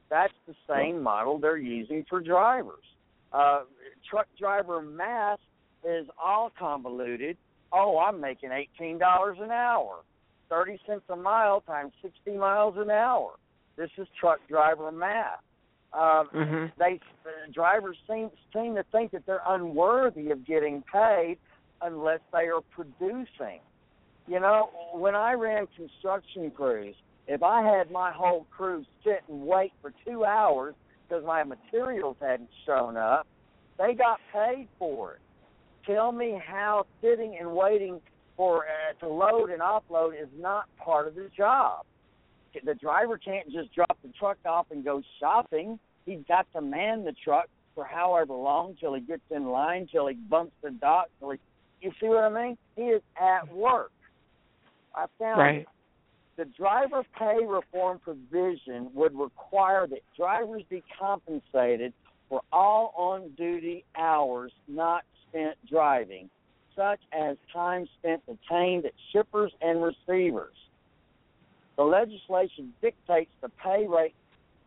That's the same model they're using for drivers. Uh, truck driver math is all convoluted. Oh, I'm making eighteen dollars an hour, thirty cents a mile times sixty miles an hour. This is truck driver math. Um, Mhm. they uh, drivers seem seem to think that they're unworthy of getting paid unless they are producing. You know, when I ran construction crews, if I had my whole crew sit and wait for two hours because my materials hadn't shown up, they got paid for it. Tell me how sitting and waiting for uh, to load and offload is not part of the job. The driver can't just drop the truck off and go shopping. He's got to man the truck for however long till he gets in line, till he bumps the dock, till he. You see what I mean? He is at work. I found Right. the driver pay reform provision would require that drivers be compensated for all on duty hours not spent driving, such as time spent detained at shippers and receivers. The legislation dictates the pay rate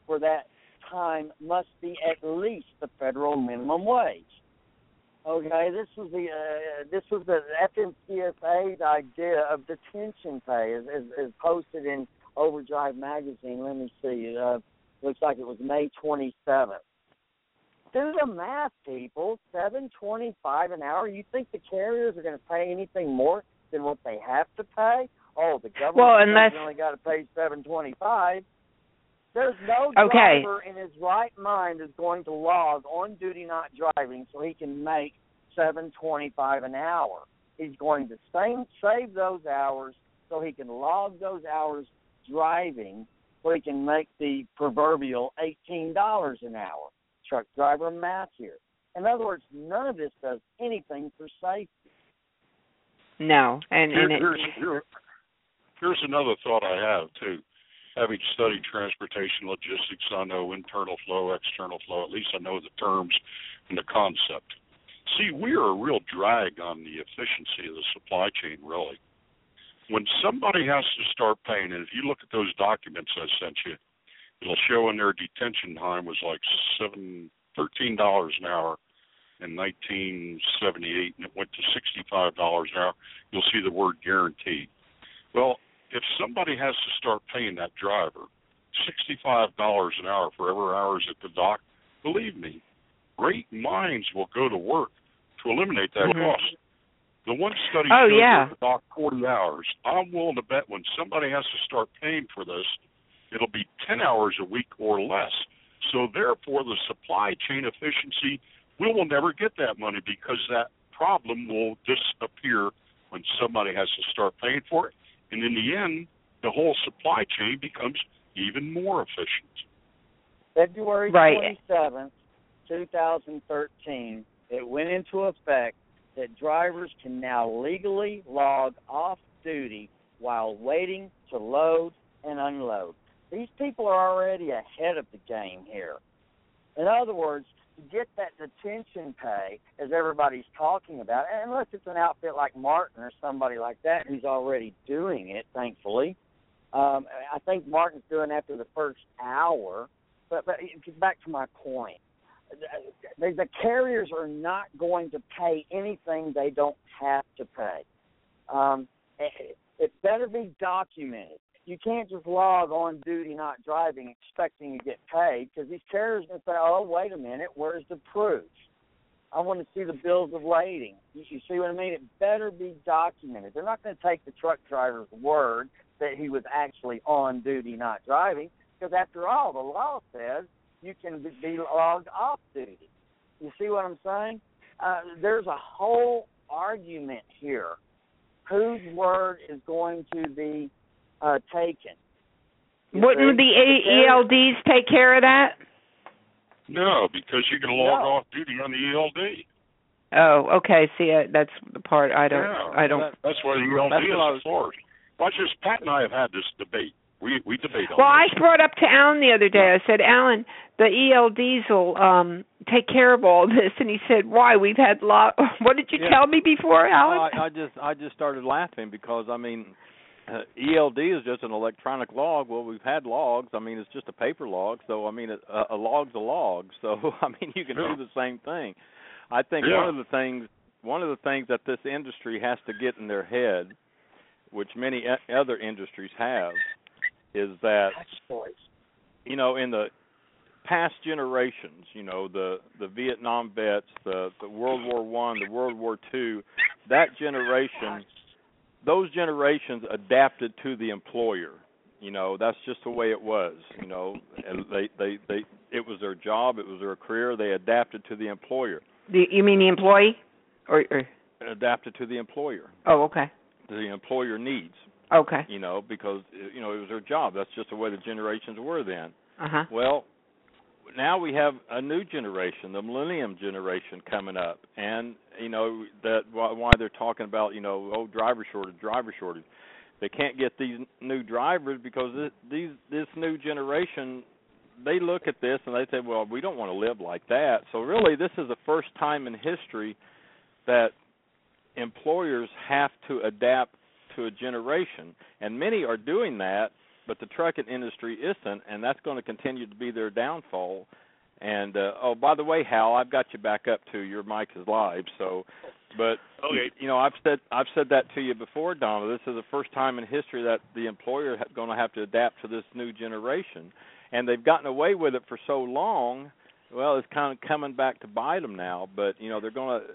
for that time must be at least the federal minimum wage. Okay, this was the uh, this was the FMCSA's idea of detention pay, as, as posted in Overdrive magazine. Let me see. Uh, looks like it was May 27th. Do the math, people. Seven twenty-five an hour. You think the carriers are going to pay anything more than what they have to pay? Oh, the government Well, says unless- you only got to pay seven twenty-five. There's no Okay. driver in his right mind is going to log on duty not driving so he can make seven twenty-five an hour. He's going to save save those hours so he can log those hours driving so he can make the proverbial eighteen dollars an hour. Truck driver math here. In other words, none of this does anything for safety. No, and Here, and it, here's, another thought I have too. Having studied transportation logistics, I know internal flow, external flow. At least I know the terms and the concept. See, we are a real drag on the efficiency of the supply chain, really. When somebody has to start paying, and if you look at those documents I sent you, it'll show in their detention time was like seven, thirteen dollars an hour in 1978, and it went to sixty-five dollars an hour. You'll see the word guaranteed. Well, if somebody has to start paying that driver sixty-five dollars an hour for every hours at the dock, believe me, great minds will go to work to eliminate that Mhm. cost. The one study Oh, showed yeah. that the dock forty hours. I'm willing to bet when somebody has to start paying for this, it'll be ten hours a week or less. So therefore, the supply chain efficiency, we will never get that money because that problem will disappear when somebody has to start paying for it. And in the end, the whole supply chain becomes even more efficient. February Right. 27th, 2013, it went into effect that drivers can now legally log off duty while waiting to load and unload. These people are already ahead of the game here. In other words, to get that detention pay, as everybody's talking about, unless it's an outfit like Marten or somebody like that who's already doing it, thankfully. Um, I think Marten's doing after the first hour. But, but back to my point, the, the carriers are not going to pay anything they don't have to pay. Um, it, it better be documented. You can't just log on duty not driving expecting to get paid because these carriers to say, "Oh, wait a minute, where's the proof? I want to see the bills of lading." You, you see what I mean? It better be documented. They're not going to take the truck driver's word that he was actually on duty not driving because after all, the law says you can be logged off duty. You see what I'm saying? Uh, there's a whole argument here. Whose word is going to be uh, taken? You Wouldn't see? the A- ELDs take care of that? No, because you can log No. off duty on the ELD. Oh, okay. See, uh, that's the part I don't. Yeah, I don't. that- That's why the ELD That's is what I was- authority. Watch this. Pat and I have had this debate. We we debate on Well, I brought up to Alan the other day. I said, Alan, the ELDs will um take care of all this, and he said, Why? We've had lot. What did you Yeah. tell me before, Alan? Well, I, I just I just started laughing because I mean, uh, ELD is just an electronic log. Well, we've had logs. I mean, it's just a paper log. So I mean, a, a log's a log. So I mean, you can Yeah. do the same thing. I think Yeah. one of the things one of the things that this industry has to get in their head, which many e- other industries have, is that you know in the past generations, you know the the Vietnam vets, the the World War One, the World War Two, that generation, those generations adapted to the employer. You know that's just the way it was. You know, and they they they it was their job, it was their career. They adapted to the employer, The, you mean the employee? Or, or adapted to the employer, oh, okay, the employer needs. okay, You know, because you know it was their job. That's just the way the generations were then. uh huh. Well, now we have a new generation, the millennium generation coming up, and you know that why, they're talking about you know oh driver shortage, driver shortage. They can't get these new drivers because this, these this new generation they look at this and they say, well, we don't want to live like that. So really, this is the first time in history that employers have to adapt to a generation, and many are doing that but the trucking industry isn't, and that's going to continue to be their downfall. And uh, oh, by the way, Hal, I've got you back up to Your mic is live, so. But Okay. you know, I've said I've said that to you before, Donna. This is the first time in history that the employer is going to have to adapt to this new generation, and they've gotten away with it for so long. Well, it's kind of coming back to bite them now. But you know, they're going to.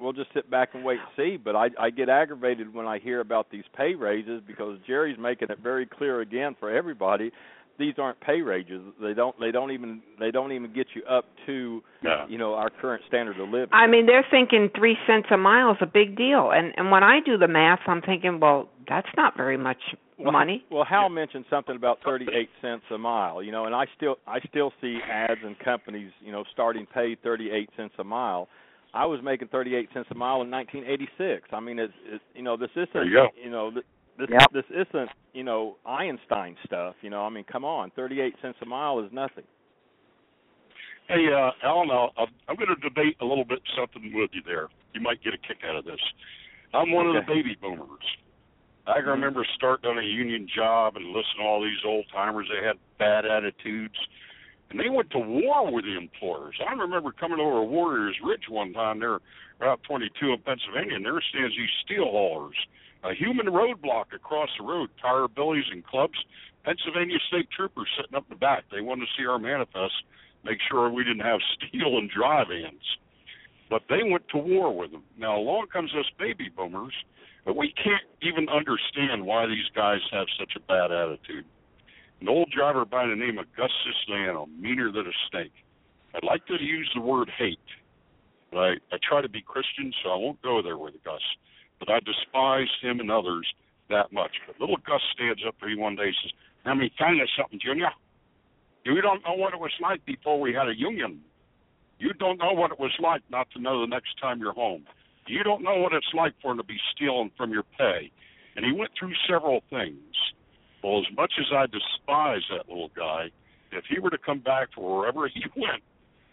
We'll just sit back and wait and see. But I, I get aggravated when I hear about these pay raises because Jerry's making it very clear again for everybody. These aren't pay raises. They don't. They don't even. They don't even get you up to Yeah. you know our current standard of living. I mean, they're thinking three cents a mile is a big deal, and and when I do the math, I'm thinking, well, that's not very much well, money. Well, Hal mentioned something about 38 cents a mile, you know, and I still I still see ads and companies, you know, starting pay 38 cents a mile. I was making 38 cents a mile in 1986. I mean, it's, it's you know, this isn't There you go. you know, this Yep. this isn't, you know, Einstein stuff, you know. I mean, come on, 38 cents a mile is nothing. Hey, uh, Alan, I'll, I'll- I'm going to debate a little bit something with you there. You might get a kick out of this. I'm one of the baby boomers. I can remember starting on a union job and listening to all these old timers. They had bad attitudes, and they went to war with the employers. I remember coming over to Warriors Ridge one time there, Route 22 in Pennsylvania, and there stands these steel haulers, a human roadblock across the road, tire billies and clubs. Pennsylvania State Troopers sitting up the back. They wanted to see our manifest, make sure we didn't have steel and drive ins. But they went to war with them. Now along comes us baby boomers, but we can't even understand why these guys have such a bad attitude. An old driver by the name of Gus Siciliano, meaner than a snake. I'd like to use the word hate, but I, I try to be Christian, so I won't go there with Gus. but I despised him and others that much. But little Gus stands up to me one day and says, Let me tell you something, Junior. You don't know what it was like before we had a union. You don't know what it was like not to know the next time you're home. You don't know what it's like for him to be stealing from your pay. And he went through several things. Well, as much as I despise that little guy, if he were to come back to wherever he went,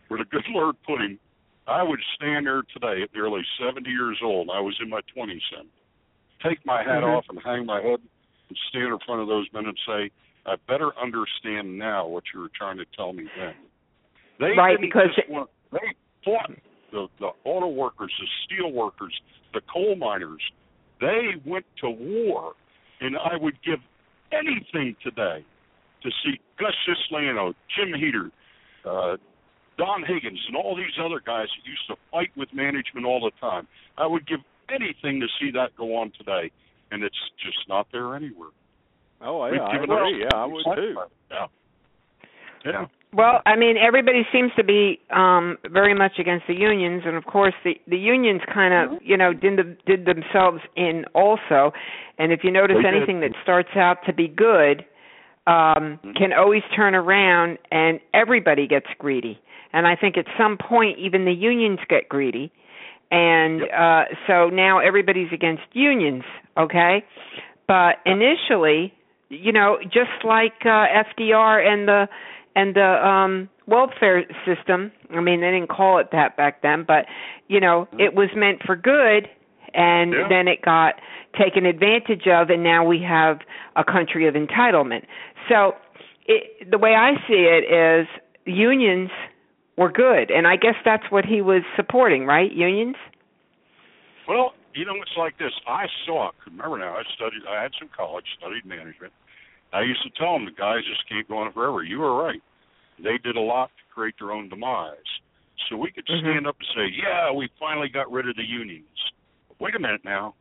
where the good Lord put him, I would stand there today at nearly 70 years old. I was in my 20s then. Take my hat Mhm. off and hang my head and stand in front of those men and say, I better understand now what you were trying to tell me then. They Right, because want, they fought the, the auto workers, the steel workers, the coal miners. They went to war, and I would give anything today to see Gus Siciliano, Jim Heater, uh, Don Higgins, and all these other guys that used to fight with management all the time. I would give anything to see that go on today, and it's just not there anywhere. Oh yeah, I given agree. Yeah, I would too. Yeah. Yeah. Well, I mean, everybody seems to be um very much against the unions, and of course, the the unions kind of, you know, did the, did themselves in also. And if you notice They did. anything that starts out to be good, um, can always turn around, and everybody gets greedy. And I think at some point, even the unions get greedy, and uh so now everybody's against unions. Okay, but initially, you know, just like uh, FDR and the and the um welfare system i mean they didn't call it that back then but you know it was meant for good and Yeah. then it got taken advantage of and now we have a country of entitlement so it, the way i see it is unions were good and i guess that's what he was supporting right unions Well, you know, it's like this. I saw. Remember now, I studied. I had some college, studied management. I used to tell them the guys just can't go on forever. You were right. They did a lot to create their own demise. So we could Mhm. stand up and say, "Yeah, we finally got rid of the unions." Wait a minute now.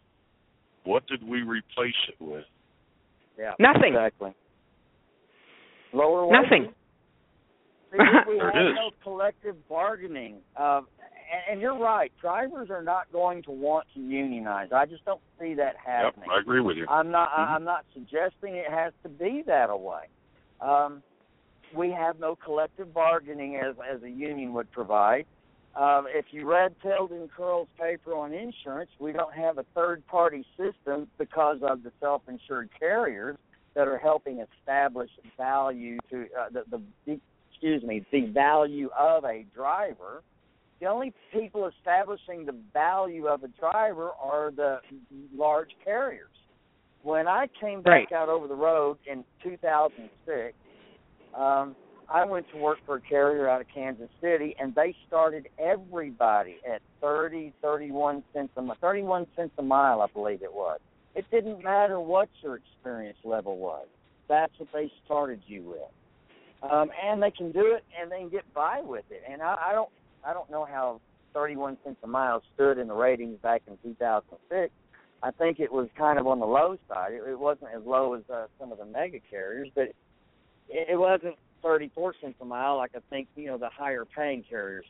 What did we replace it with? Yeah. Nothing. Exactly. Lower wages. nothing See, we, we There it have is. no collective bargaining. Um, and, and you're right. Drivers are not going to want to unionize. I just don't see that Yep, happening. I agree with you. I'm not. Mhm. I'm not suggesting it has to be that way. Um, we have no collective bargaining as as a union would provide. Um, if you read Tilden Curl's paper on insurance, we don't have a third party system because of the self insured carriers that are helping establish value to uh, the, the excuse me the value of a driver. The only people establishing the value of a driver are the large carriers. When I came back Right. out over the road in 2006, um, I went to work for a carrier out of Kansas City, and they started everybody at 30, 31 cents a mile, 31 cents a mile, I believe it was. It didn't matter what your experience level was. That's what they started you with, um, and they can do it, and they can get by with it. And I, I don't, I don't know how 31 cents a mile stood in the ratings back in 2006. I think it was kind of on the low side. It, it wasn't as low as uh, some of the mega carriers, but it, it wasn't 34 cents a mile like I think you know the higher paying carriers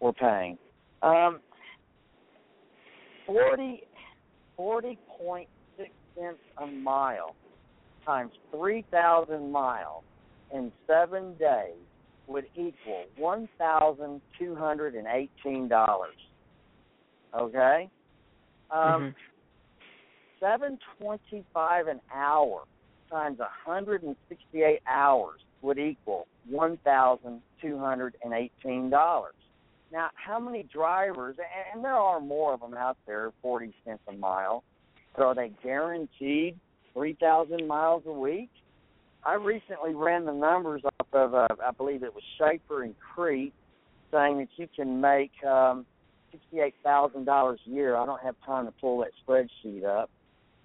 were paying. Um, 40 40.6 cents a mile times 3,000 miles in seven days would equal one thousand two hundred and eighteen dollars. Okay. Um, Mhm. seven twenty five an hour times hundred and sixty eight hours would equal one thousand two hundred and eighteen dollars. Now, how many drivers, and- there are more of them out there, forty cents a mile, but are they guaranteed three thousand miles a week? I recently ran the numbers off of, uh, I believe it was Shaffer and Crete, saying that you can make um, sixty-eight thousand dollars a year. I don't have time to pull that spreadsheet up,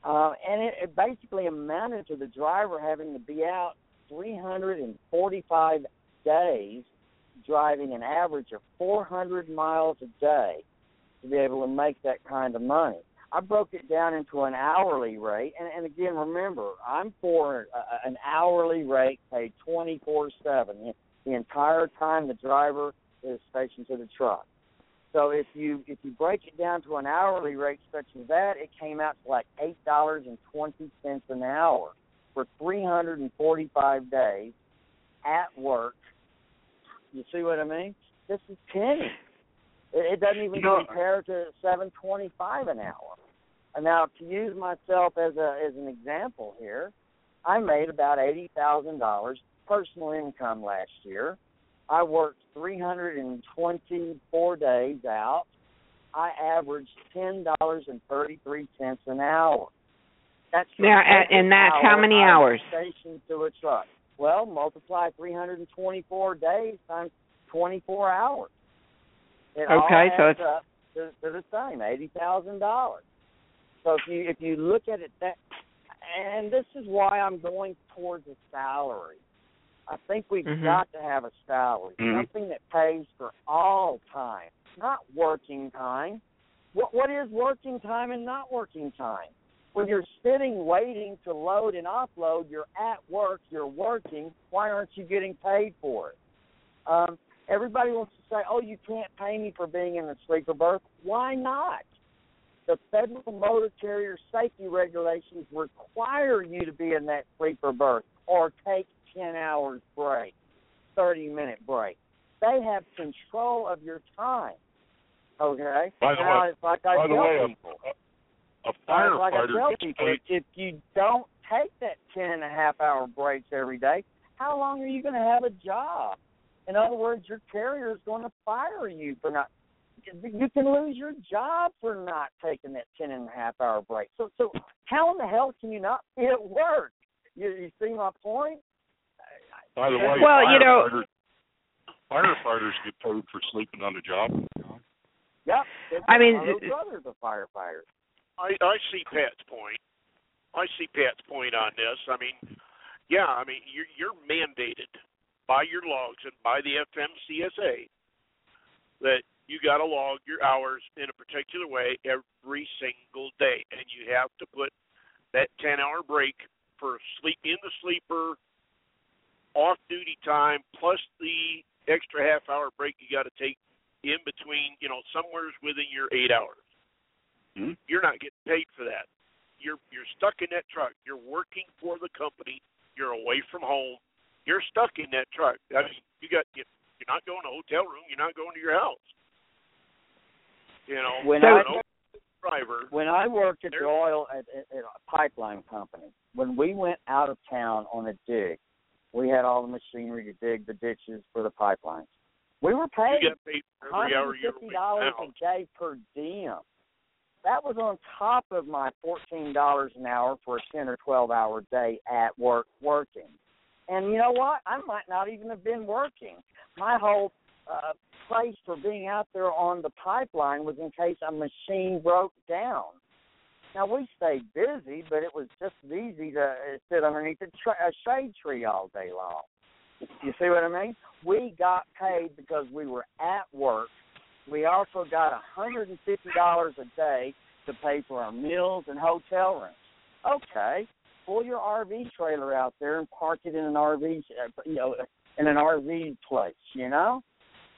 uh, and it, it basically amounted to the driver having to be out three hundred and forty-five days, driving an average of four hundred miles a day to be able to make that kind of money. I broke it down into an hourly rate, and, and again, remember, I'm for a, an hourly rate paid 24/7 the entire time the driver is stationed to the truck. So if you if you break it down to an hourly rate such as that, it came out to like eight dollars and twenty cents an hour for three hundred and forty five days at work. You see what I mean? This is penny. It, it doesn't even No. compare to seven twenty five an hour. And now to use myself as a as an example here, I made about eighty thousand dollars personal income last year. I worked 324 days out. I averaged ten dollars and thirty three cents an hour. That's Now, and that's how many hours? Stationed to a truck. Well, multiply 324 days times 24 hours. It Okay, so it's- up to, to the same eighty thousand dollars. So if you if you look at it that, and this is why I'm going towards a salary. I think we've Mhm. got to have a salary, Mhm. something that pays for all time, not working time. What what is working time and not working time? When you're sitting waiting to load and offload, you're at work, you're working. Why aren't you getting paid for it? Um, everybody wants to say, "Oh, you can't pay me for being in a sleeper berth." Why not? The Federal Motor Carrier Safety Regulations require you to be in that sleeper berth or take 10 hours break, 30 minute break. They have control of your time. Okay? By the now, way- it's like I By the way, people. a, a, it's like I firefighter tell people, paid. if you don't take that ten and a half hour breaks every day, how long are you going to have a job? In other words, your carrier is going to fire you for not. You can lose your job for not taking that ten and a half hour break. So, so how in the hell can you not be at work? You, you see my point? By the way, Well, you know- firefighters, firefighters get paid for sleeping on the job. Yep. I mean, my little brother's a firefighter. I I see Pat's point. I see Pat's point on this. I mean, yeah, I mean you're you're mandated by your logs and by the FMCSA that you got to log your hours in a particular way every single day, and you have to put that 10-hour break for sleep in the sleeper, off duty time, plus the extra half-hour break you got to take in between. You know, somewhere's within your eight hours Hmm? you're not getting paid for that. You're you're stuck in that truck. You're working for the company. You're away from home. You're stuck in that truck. I mean, you got you, you're not going to a hotel room. You're not going to your house. You know, When I- no driver. When I worked at the oil at, at, at a pipeline company, when we went out of town on a dig, we had all the machinery to dig the ditches for the pipelines. We were paid paid for every hour you're away from $150 a day per diem. That was on top of my $14 an hour for a 10 or 12 hour day at work working. And you know what? I might not even have been working. My whole uh, place for being out there on the pipeline was in case a machine broke down. Now we stayed busy, but it was just as easy to uh, sit underneath a, tra- a shade tree all day long. You see what I mean? We got paid because we were at work. We also got a hundred and fifty dollars a day to pay for our meals and hotel rooms. Okay, pull your RV trailer out there and park it in an RV, uh, you know, in an RV place. You know,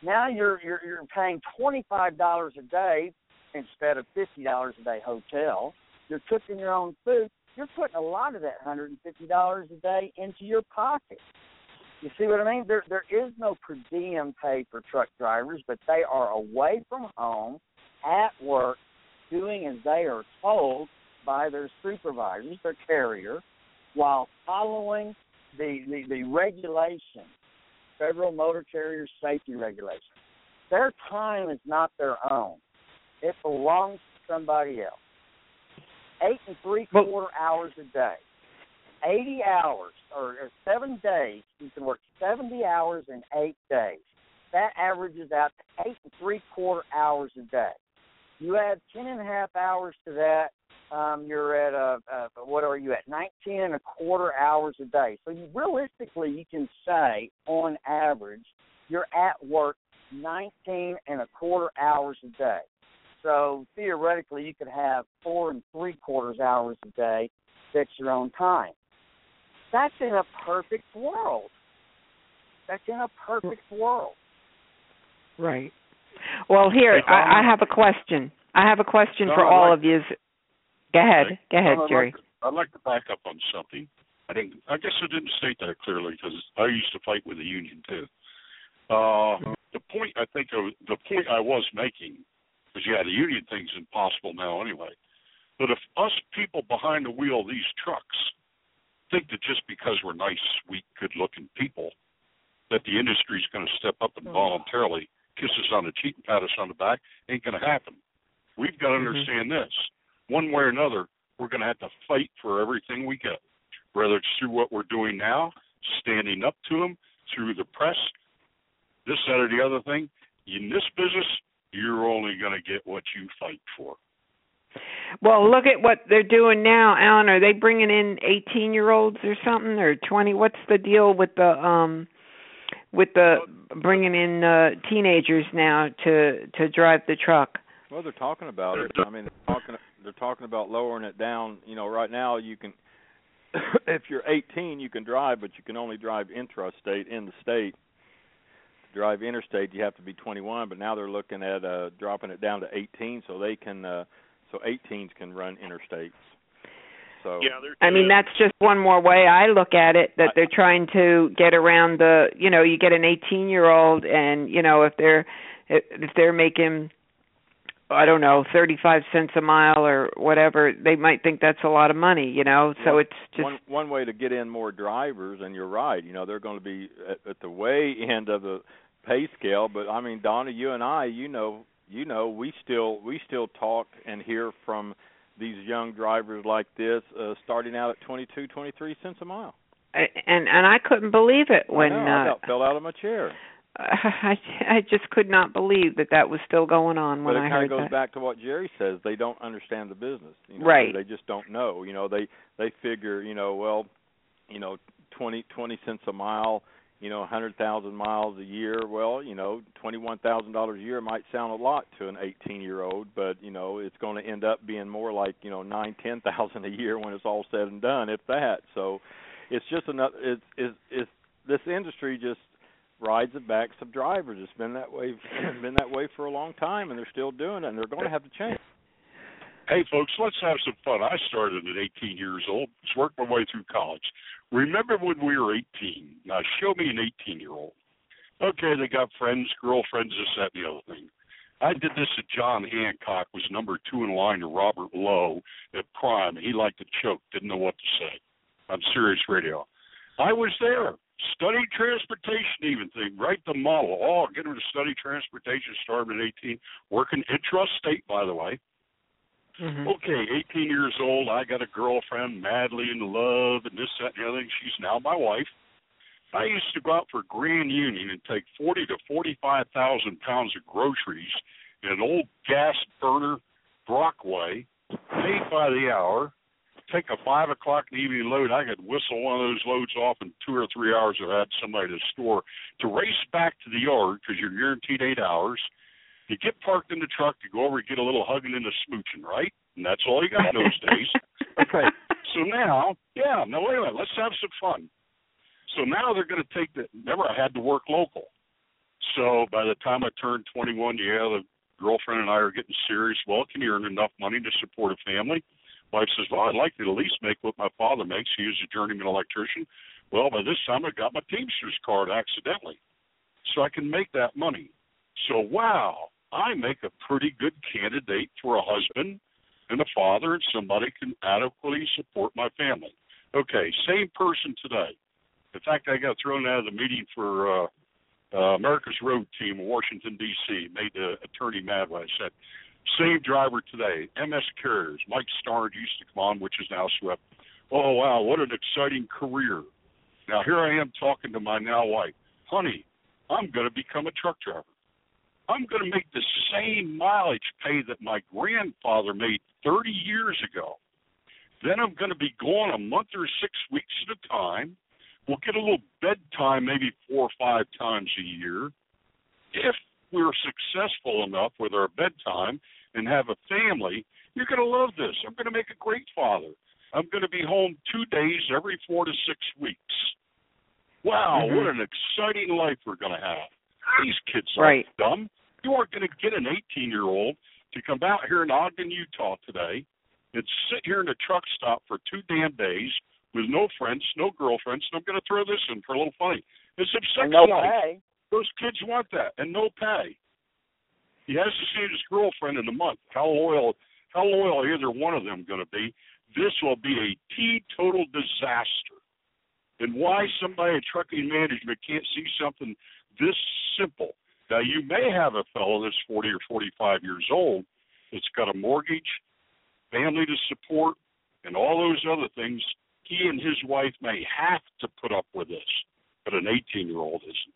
now you're you're you're paying twenty five dollars a day instead of fifty dollars a day hotel. You're cooking your own food. You're putting a lot of that hundred and fifty dollars a day into your pocket. You see what I mean? There there is no per diem pay for truck drivers, but they are away from home, at work, doing as they are told by their supervisors, their carrier, while following the the, the regulation, federal motor carrier safety regulations. Their time is not their own. It belongs to somebody else. Eight and three quarter hours a day. 80 hours or, or seven days, you can work 70 hours in eight days. That averages out to eight and three quarter hours a day. You add ten and a half hours to that, um, you're at a, a what are you at? 19 and a quarter hours a day. So you, realistically, you can say on average, you're at work 19 and a quarter hours a day. So theoretically, you could have four and three quarters hours a day that's your own time. That's in a perfect world. That's in a perfect world. Right. Well, here I, I have a question. I have a question Tom, for I'd all like- of you. Go ahead. Okay. Go ahead, I'd Jerry. Like to, I'd like to back up on something. I didn't. I guess I didn't state that clearly because I used to fight with the union too. Uh, the point I think of, the point I was making was yeah, the union thing's impossible now anyway. But if us people behind the wheel of these trucks think that just because we're nice, sweet, good-looking people, that the industry's going to step up and voluntarily kiss us on the cheek and pat us on the back, ain't going to happen. We've got to Mhm. understand this. One way or another, we're going to have to fight for everything we get, whether it's through what we're doing now, standing up to them, through the press, this, that, or the other thing. In this business, you're only going to get what you fight for. Well, look at what they're doing now, Alan. Are they bringing in 18-year-olds or something, or 20? What's the deal with the um, with the bringing in uh, teenagers now to to drive the truck? Well, they're talking about it. I mean, they're talking they're talking about lowering it down. You know, right now you can, if you're 18, you can drive, but you can only drive intrastate in the state. To drive interstate, you have to be 21. But now they're looking at uh dropping it down to 18, so they can, uh so 18s can run interstates. So Yeah. I mean, that's just one more way I look at it that they're trying to get around the, you know, you get an 18-year-old and, you know, if they're if they're making I don't know, 35 cents a mile or whatever, they might think that's a lot of money, you know. So One- it's just one one way to get in more drivers, and you're right. You know, they're going to be at, at the way end of the pay scale. But I mean, Donna, you and I, you know, you know, we still we still talk and hear from these young drivers like this, uh, starting out at 22, 23 cents a mile. and and I couldn't believe it when I, know, I uh about fell out of my chair. I I just could not believe that that was still going on when but it I kind heard of goes that. back to what Jerry says. They don't understand the business. You know, Right. They just don't know. You know, they they figure, you know, well, you know, twenty twenty cents a mile, you know, a hundred thousand miles a year. Well, you know, twenty one thousand dollars a year might sound a lot to an eighteen year old, but you know, it's going to end up being more like you know nine ten thousand a year when it's all said and done, if that. So, it's just another. It's it's it's this industry just rides the backs of drivers. It's been that way been that way for a long time, and they're still doing it, and they're going to have to change. Hey, folks, let's have some fun. I started at 18 years old, just worked my way through college. Remember when we were 18? Now, show me an 18 year old. Okay, they got friends, girlfriends, this, that, and the other thing. I did this at John Hancock, was number two in line to Robert Low at Prime. He liked to choke, didn't know what to say I'm serious Radio. I was there, studied transportation, even thing, write the model. Oh, get him to study transportation, started at 18, working intrastate, by the way. Mhm. Okay, 18 years old. I got a girlfriend, madly in love, and this, that, and the other thing. She's now my wife. I used to go out for Grand Union and take 40 to 45,000 pounds of groceries in an old gas burner Brockway, paid by the hour. Take a five o'clock in the evening load. I could whistle one of those loads off in two or three hours I had somebody to store. To race back to the yard because you're guaranteed eight hours. You get parked in the truck, you go over, and get a little hugging and a smooching, right? And that's all you got those days. Okay. So now, yeah, no, wait a minute. Let's have some fun. So now they're going to take the. Remember, I had to work local. So by the time I turned 21, yeah, the girlfriend and I are getting serious. Well, can you earn enough money to support a family? Wife says, well, I'd like to at least make what my father makes. He was a journeyman electrician. Well, by this time, I got my Teamsters card accidentally. So I can make that money. So, wow, I make a pretty good candidate for a husband and a father and somebody can adequately support my family. Okay, same person today. In fact, I got thrown out of the meeting for uh, uh, America's Road Team in Washington, D.C., made the attorney mad when I said, same driver today, MS Carriers. Mike Starnes used to come on, which is now Swift. Oh, wow, what an exciting career. Now, here I am talking to my now wife. Honey, I'm going to become a truck driver. I'm going to make the same mileage pay that my grandfather made 30 years ago. Then I'm going to be gone a month or six weeks at a time. We'll get a little bedtime maybe four or five times a year. If we're successful enough with our bedtime and have a family, you're going to love this. I'm going to make a great father. I'm going to be home two days every four to six weeks. Wow, Mhm. what an exciting life we're going to have. These kids aren't dumb. You aren't going to get an 18 year old to come out here in Ogden, Utah today and sit here in a truck stop for two damn days with no friends, no girlfriends. And I'm going to throw this in for a little funny. It's a sex no life. pay. Those kids want that, and no pay. He has to see his girlfriend in a month. How loyal? How loyal are either one of them going to be? This will be a teetotal disaster. And why somebody in trucking management can't see something this simple? Now you may have a fellow that's 40 or 45 years old that's got a mortgage, family to support, and all those other things. He and his wife may have to put up with this, but an 18 year old isn't.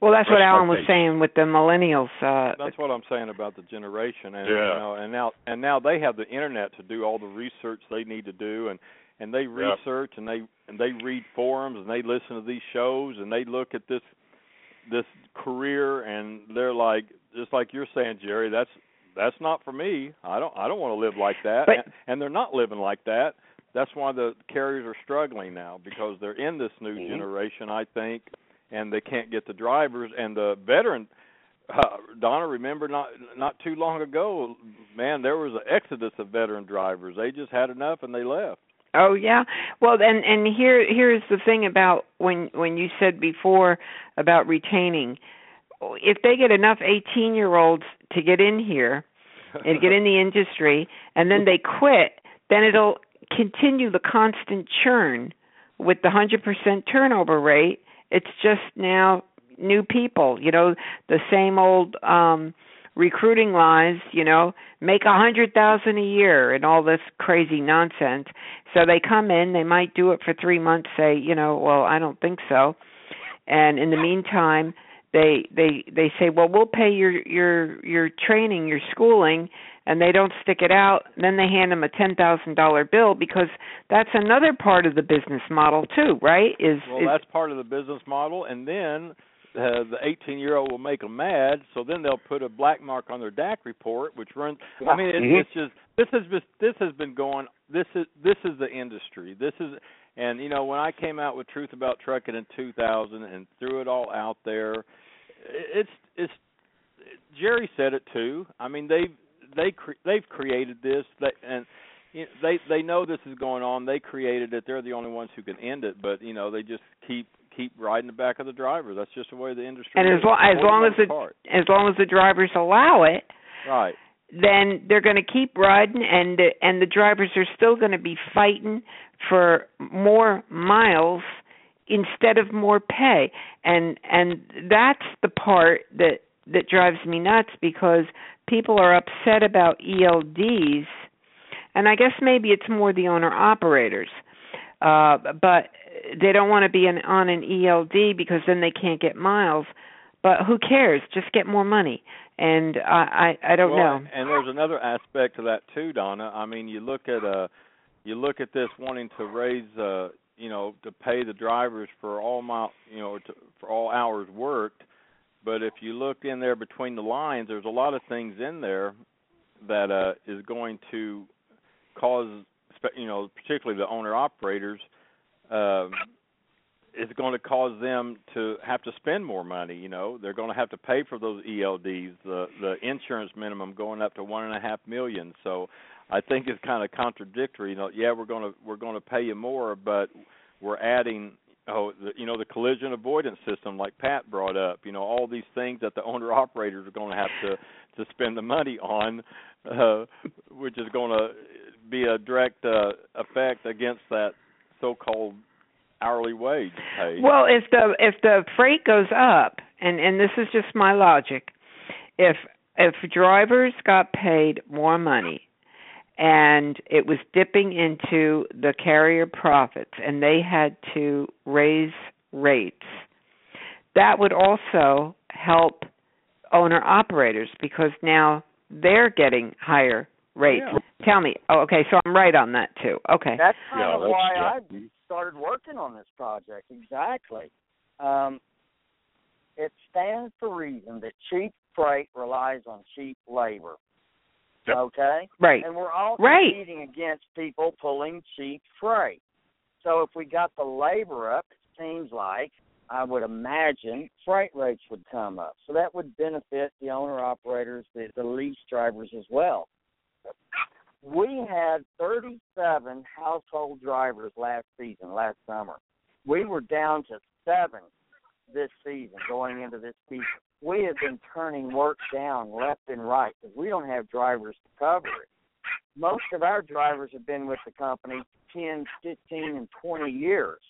Well, that's, That's what my Alan was take. saying with the millennials. Uh, That's what I'm saying about the generation, and Yeah. you know, and now and now they have the internet to do all the research they need to do, and and they Yeah. research and they and they read forums and they listen to these shows and they look at this this career and they're like just like you're saying, Jerry. That's that's not for me. I don't I don't want to live like that, But- and, and they're not living like that. That's why the carriers are struggling now because they're in this new Mhm. generation, I think, and they can't get the drivers and the veteran uh, Donna, remember not not too long ago, man, there was an exodus of veteran drivers. They just had enough and they left. Oh yeah. Well, and and here here's the thing about when when you said before about retaining. If they get enough 18-year-olds to get in here and get in the industry and then they quit, then it'll continue the constant churn with the 100% turnover rate. It's just now new people, you know, the same old um recruiting lies, you know, make a hundred thousand a year and all this crazy nonsense. So they come in, they might do it for three months, say, you know, well, I don't think so. And in the meantime, they they they say, well, we'll pay your your your training, your schooling, and they don't stick it out. Then they hand them a ten thousand dollar bill because that's another part of the business model too, right? Is, Well, is that's part of the business model, and then uh, the 18 year old will make them mad, so then they'll put a black mark on their DAC report, which runs. I mean, it's, Mhm. it's just this has been this has been going. This is this is the industry. This is, and you know, when I came out with Truth About Trucking in 2000 and threw it all out there, it's it's Jerry said it too. I mean, they've they cre- they've created this, they, and you know, they they know this is going on. They created it. They're the only ones who can end it. But you know, they just keep keep riding the back of the driver. That's just the way the industry. and is, as for the long as the as long as the drivers allow it, right. then they're going to keep riding and the, and the drivers are still going to be fighting for more miles instead of more pay and and that's the part that that drives me nuts because people are upset about ELDs and I guess maybe it's more the owner operators uh but they don't want to be an, on an ELD because then they can't get miles. But who cares? Just get more money. And I I, I don't well, know. And there's another aspect to that too, Donna. I mean, you look at uh you look at this wanting to raise uh you know to pay the drivers for all mile you know to, for all hours worked, but if you look in there between the lines, there's a lot of things in there that uh is going to cause you know particularly the owner operators um is going to cause them to have to spend more money. You know, they're going to have to pay for those ELDs, the the insurance minimum going up to one and a half million. So, I think it's kind of contradictory. You know, yeah, we're going to we're going to pay you more, but we're adding oh the, you know the collision avoidance system like Pat brought up. You know, all these things that the owner operators are going to have to to spend the money on, uh, which is going to be a direct uh, effect against that so-called hourly wage pay. Well, if the if the freight goes up, and and this is just my logic, if if drivers got paid more money and it was dipping into the carrier profits and they had to raise rates, that would also help owner operators because now they're getting higher rates. Yeah. Tell me. Oh, okay, so I'm right on that too. Okay. That's kind Yeah, of that's- why yeah. I started working on this project. Exactly. Um, it stands to reason that cheap freight relies on cheap labor. Yep. Okay? Right. And we're all Right. competing against people pulling cheap freight. So if we got the labor up, it seems like I would imagine freight rates would come up. So that would benefit the owner operators, the, the lease drivers as well. We had 37 household drivers last season, last summer. We were down to seven this season, going into this season. We have been turning work down left and right because we don't have drivers to cover it. Most of our drivers have been with the company 10, 15, and 20 years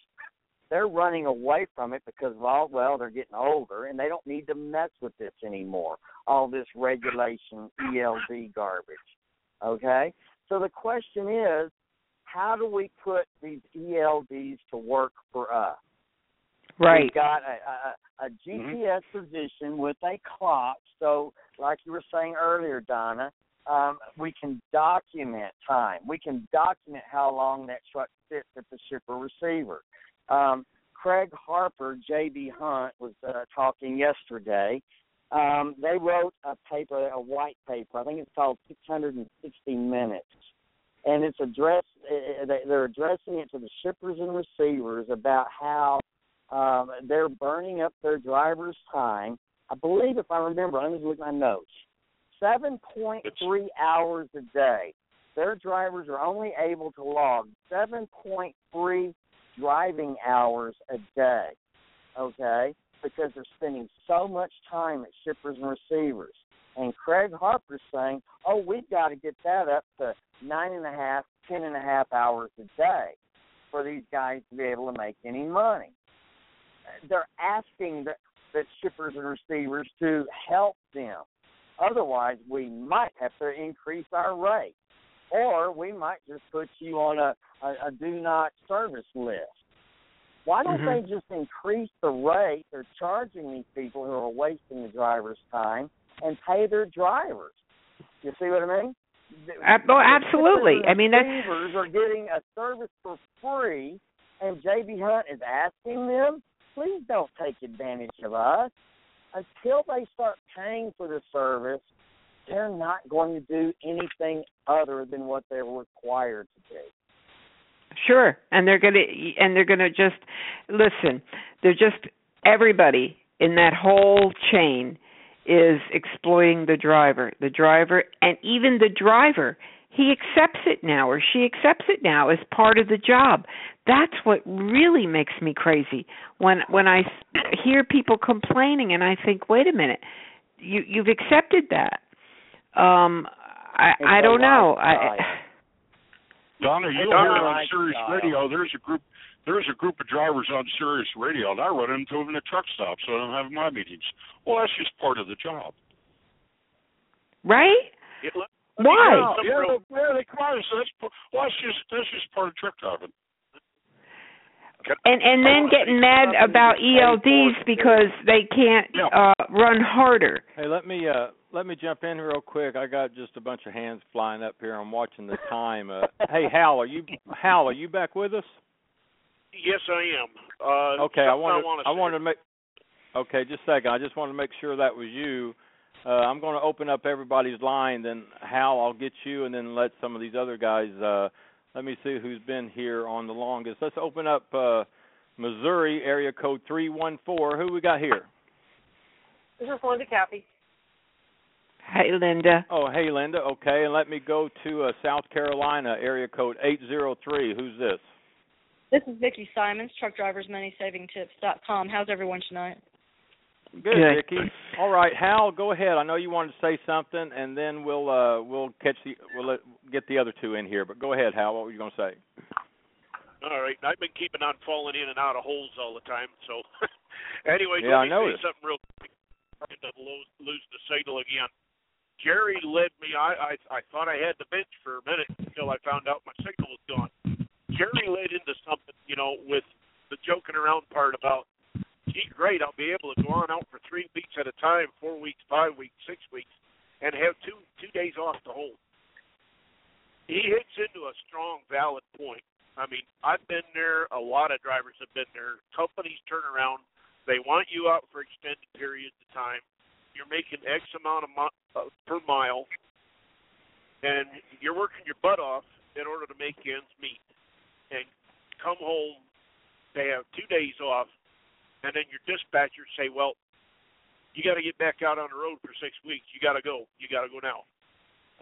they're running away from it because of all well they're getting older and they don't need to mess with this anymore all this regulation eld garbage okay so the question is how do we put these elds to work for us right we've got a, a, a gps mm-hmm. position with a clock so like you were saying earlier donna um, we can document time. We can document how long that truck sits at the shipper receiver. Um, Craig Harper, J.B. Hunt was uh, talking yesterday. Um, they wrote a paper, a white paper. I think it's called 660 Minutes, and it's addressed. Uh, uh they're addressing it to the shippers and receivers about how um, they're burning up their drivers' time. I believe, if I remember, let me look at my notes. 7.3 hours a day. Their drivers are only able to log 7.3 driving hours a day, okay, because they're spending so much time at shippers and receivers. And Craig Harper's saying, oh, we've got to get that up to nine and a half, ten and a half hours a day for these guys to be able to make any money. They're asking the, the shippers and receivers to help them. Otherwise, we might have to increase our rate or we might just put you on a, a, a do not service list. Why don't mm-hmm. they just increase the rate they're charging these people who are wasting the driver's time and pay their drivers? You see what I mean? Uh, oh, absolutely. I mean, that's drivers are getting a service for free, and JB Hunt is asking them, please don't take advantage of us. Until they start paying for the service, they're not going to do anything other than what they're required to do. Sure, and they're going to and they're going to just listen. They're just everybody in that whole chain is exploiting the driver. The driver and even the driver, he accepts it now or she accepts it now as part of the job. That's what really makes me crazy when when I hear people complaining and I think, "Wait a minute. You you've accepted that." Um, I I don't know. I. Donna, you'll hear on Sirius Radio. There's a group. There's a group of drivers on Sirius Radio, and I run into them in a truck stop, so I don't have my meetings. Well, that's just part of the job. Right? It, Why? Yeah, yeah, yeah, they come out and say that's well, that's just that's just part of truck driving. And and then getting mad about ELDs because they can't uh run harder. Hey, let me uh let me jump in real quick. I got just a bunch of hands flying up here. I'm watching the time. Uh, hey, Hal, are you Hal? Are you back with us? Yes, I am. Uh, okay, I wanted I, I wanted to make. Okay, just a second. I just wanted to make sure that was you. Uh, I'm going to open up everybody's line. Then Hal, I'll get you, and then let some of these other guys. Uh, let me see who's been here on the longest. Let's open up uh, Missouri area code three one four. Who we got here? This is Linda Cappy. Hey, Linda. Oh, hey, Linda. Okay, and let me go to uh, South Carolina, area code 803. Who's this? This is Vicki Simons, truckdriversmoneySavingTips.com. How's everyone tonight? Good, Good, Vicki. All right, Hal, go ahead. I know you wanted to say something, and then we'll uh, we'll catch the we'll let, get the other two in here. But go ahead, Hal. What were you going to say? All right, I've been keeping on falling in and out of holes all the time. So, anyway, yeah, let me say something real quick. To lose, lose the signal again. Jerry led me. I, I I thought I had the bench for a minute until I found out my signal was gone. Jerry led into something, you know, with the joking around part about, gee, great, I'll be able to go on out for three weeks at a time, four weeks, five weeks, six weeks, and have two two days off to hold. He hits into a strong, valid point. I mean, I've been there. A lot of drivers have been there. Companies turn around. They want you out for extended periods of time you're making X amount of mo- uh, per mile, and you're working your butt off in order to make ends meet. And come home, they have two days off, and then your dispatcher say, "Well, you got to get back out on the road for six weeks. You got to go. You got to go now."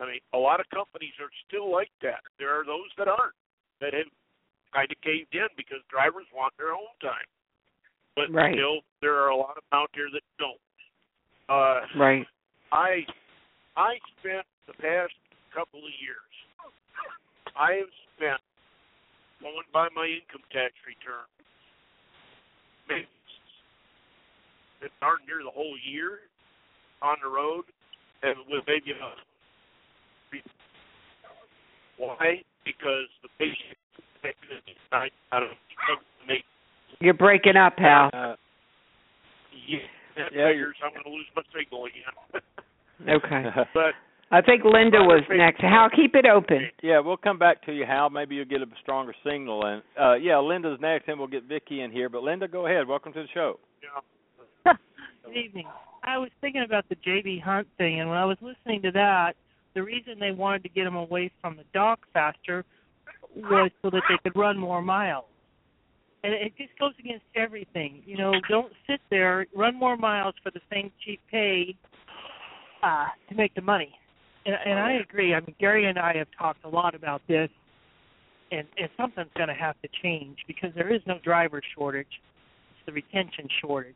I mean, a lot of companies are still like that. There are those that aren't that have kind of caved in because drivers want their own time. But right. still, there are a lot of them out there that don't. Uh, right. I I spent the past couple of years. I have spent going by my income tax return. Maybe it's darn near the whole year on the road, and with maybe a why? Because the patient I, I don't make. You're breaking up, pal. Uh, yeah, that yeah, figures I'm going to lose my signal again. okay. but I think Linda was next. Hal, keep it open. Yeah, we'll come back to you, Hal. Maybe you'll get a stronger signal. And uh yeah, Linda's next, and we'll get Vicky in here. But Linda, go ahead. Welcome to the show. Yeah. Good evening. I was thinking about the JB Hunt thing, and when I was listening to that, the reason they wanted to get them away from the dock faster was so that they could run more miles. And it just goes against everything. You know, don't sit there, run more miles for the same cheap pay uh, to make the money. And, and I agree. I mean, Gary and I have talked a lot about this, and, and something's going to have to change because there is no driver shortage. It's the retention shortage.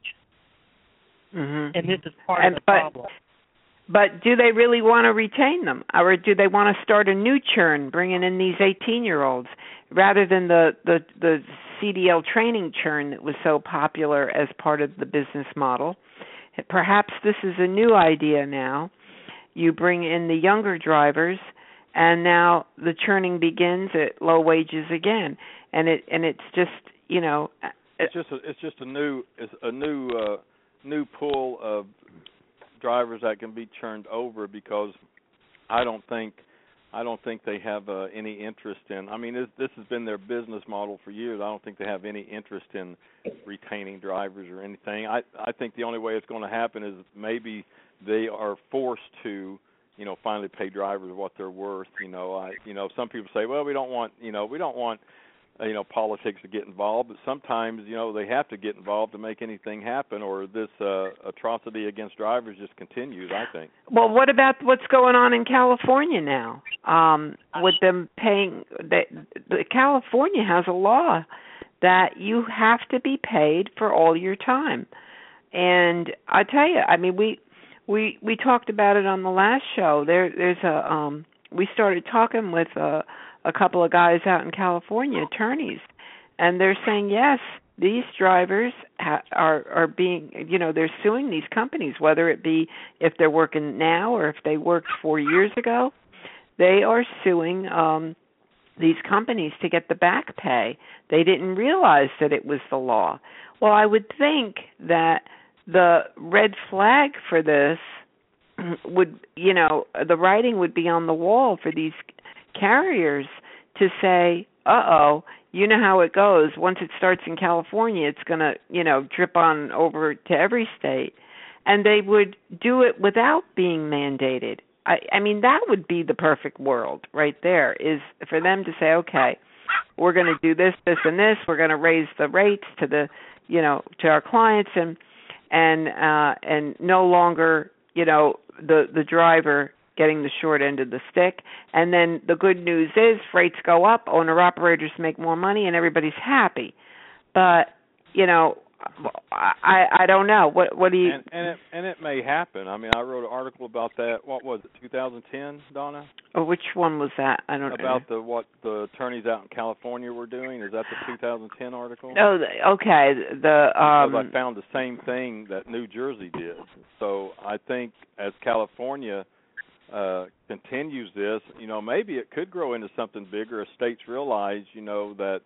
Mm-hmm. And this is part and, of the but, problem. But do they really want to retain them, or do they want to start a new churn, bringing in these 18-year-olds, rather than the the the CDL training churn that was so popular as part of the business model? Perhaps this is a new idea now. You bring in the younger drivers, and now the churning begins at low wages again, and it and it's just you know. It's just a, it's just a new it's a new uh, new pool of drivers that can be churned over because I don't think I don't think they have uh, any interest in. I mean, this, this has been their business model for years. I don't think they have any interest in retaining drivers or anything. I I think the only way it's going to happen is maybe they are forced to, you know, finally pay drivers what they're worth. You know, I you know some people say, well, we don't want you know we don't want you know politics to get involved but sometimes you know they have to get involved to make anything happen or this uh atrocity against drivers just continues i think. Well what about what's going on in california now? Um with them paying the, the california has a law that you have to be paid for all your time. And i tell you i mean we we we talked about it on the last show. There there's a um we started talking with uh a couple of guys out in California, attorneys, and they're saying yes, these drivers ha- are are being, you know, they're suing these companies, whether it be if they're working now or if they worked four years ago, they are suing um these companies to get the back pay. They didn't realize that it was the law. Well, I would think that the red flag for this would, you know, the writing would be on the wall for these carriers to say, "Uh oh, you know how it goes. Once it starts in California, it's going to, you know, drip on over to every state." And they would do it without being mandated. I, I mean, that would be the perfect world right there. Is for them to say, "Okay, we're going to do this, this, and this. We're going to raise the rates to the, you know, to our clients, and and uh, and no longer, you know, the the driver getting the short end of the stick. And then the good news is freights go up, owner operators make more money, and everybody's happy. But you know, I I don't know. What what do you? And, and it and it may happen. I mean, I wrote an article about that. What was it? 2010, Donna? Oh, which one was that? I don't about know. About the what the attorneys out in California were doing. Is that the 2010 article? Oh, okay. The um. Because I found the same thing that New Jersey did. So I think as California uh continues this you know maybe it could grow into something bigger if states realize you know that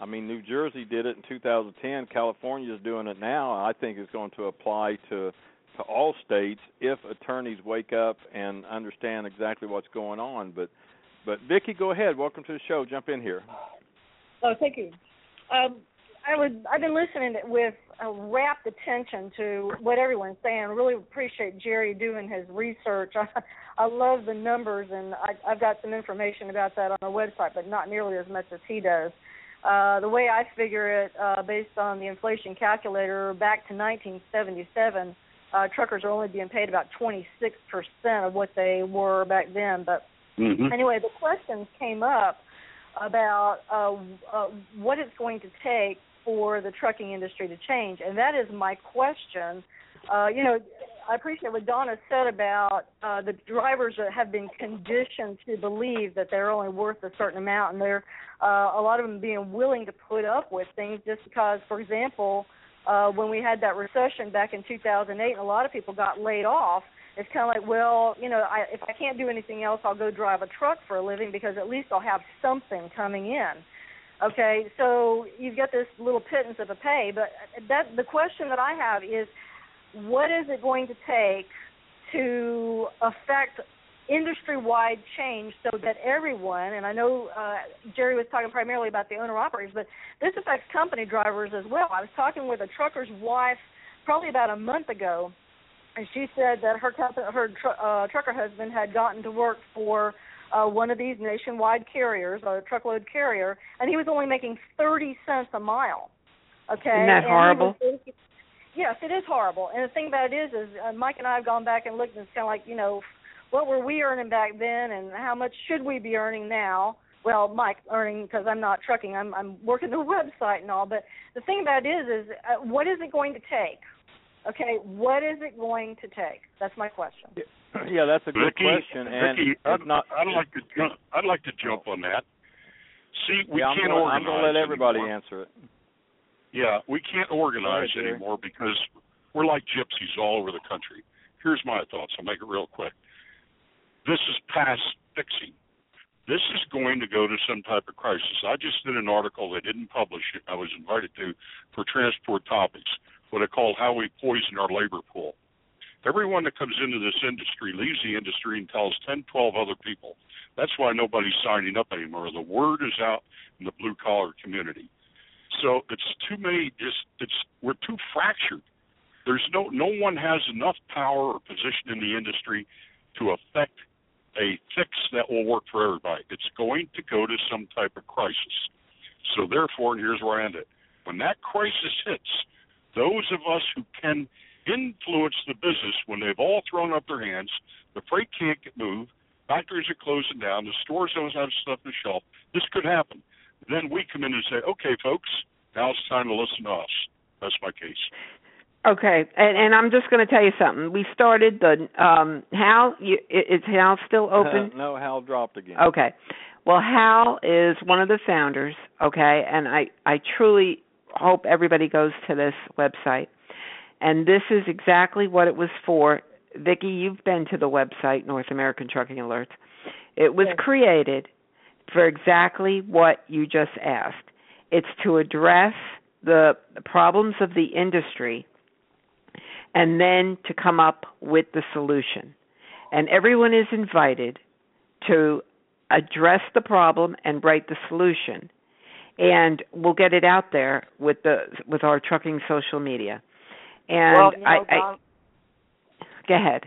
i mean new jersey did it in 2010 california is doing it now i think it's going to apply to to all states if attorneys wake up and understand exactly what's going on but but vicki go ahead welcome to the show jump in here oh thank you um I would I've been listening with a rapt attention to what everyone's saying. I really appreciate Jerry doing his research. I love the numbers, and I, I've got some information about that on our website, but not nearly as much as he does. Uh, the way I figure it, uh, based on the inflation calculator, back to 1977, uh, truckers are only being paid about 26% of what they were back then. But Mm-hmm. anyway, the questions came up about uh, uh, what it's going to take for the trucking industry to change, and that is my question. Uh, you know, I appreciate what Donna said about uh, the drivers that have been conditioned to believe that they're only worth a certain amount, and they're uh, a lot of them being willing to put up with things just because, for example, uh, when we had that recession back in 2008, and a lot of people got laid off. It's kind of like, well, you know, I, if I can't do anything else, I'll go drive a truck for a living because at least I'll have something coming in. Okay, so you've got this little pittance of a pay, but that the question that I have is, what is it going to take to affect industry-wide change so that everyone, and I know uh, Jerry was talking primarily about the owner-operators, but this affects company drivers as well. I was talking with a trucker's wife probably about a month ago, and she said that her company, her tr- uh, trucker husband had gotten to work for uh, one of these nationwide carriers, a truckload carrier, and he was only making thirty cents a mile. Okay, Isn't that And he horrible? was- Yes, it is horrible. And the thing about it is, is uh, Mike and I have gone back and looked, and it's kind of like, you know, what were we earning back then, and how much should we be earning now? Well, Mike earning because I'm not trucking. I'm I'm working the website and all. But the thing about it is, is uh, what is it going to take? Okay, what is it going to take? That's my question. Yeah, that's a good Vicky, question, and Vicky, it's I'd, not. I'd like to jump, I'd like to jump on that. See, we yeah, I'm can't gonna, organize. I'm gonna let everybody anymore. answer it. Yeah, we can't organize Jerry. anymore because we're like gypsies all over the country. Here's my thoughts. I'll make it real quick. This is past fixing. This is going to go to some type of crisis. I just did an article they didn't publish it. I was invited to for transport topics, what I call how we poison our labor pool. Everyone that comes into this industry leaves the industry and tells 10, 12 other people. That's why nobody's signing up anymore. The word is out in the blue collar community. So it's too many. Just it's we're too fractured. There's no no one has enough power or position in the industry to affect a fix that will work for everybody. It's going to go to some type of crisis. So therefore, and here's where I end it. When that crisis hits, those of us who can influence the business when they've all thrown up their hands, the freight can't get moved, factories are closing down, the stores don't have stuff the shelf. This could happen. Then we come in and say, okay, folks, now it's time to listen to us. That's my case. Okay, and and I'm just going to tell you something. We started the um Hal. You, i- is Hal still open? no, Hal dropped again. Okay. Well, Hal is one of the founders, okay, and I I truly hope everybody goes to this website. And this is exactly what it was for. Vicki, you've been to the website North American Trucking Alerts. It was Yes. created for exactly what you just asked. It's to address the problems of the industry and then to come up with the solution. And everyone is invited to address the problem and write the solution. And we'll get it out there with the with our trucking social media. And well, you know, I, I go ahead.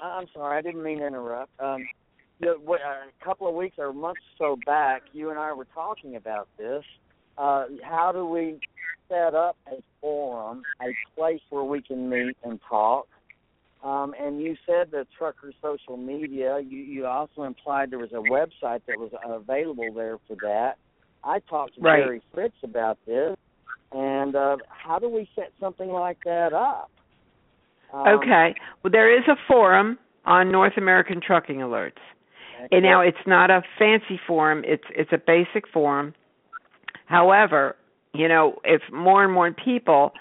I'm sorry, I didn't mean to interrupt. Um, a couple of weeks or months or so back, you and I were talking about this. Uh, how do we set up a forum, a place where we can meet and talk? Um, and you said the trucker social media. You, you also implied there was a website that was available there for that. I talked to Right. Jerry Fritz about this, and uh, how do we set something like that up? Um, okay. Well, there is a forum on North American Trucking Alerts. And now it's not a fancy forum, it's it's a basic forum. However, you know, if more and more people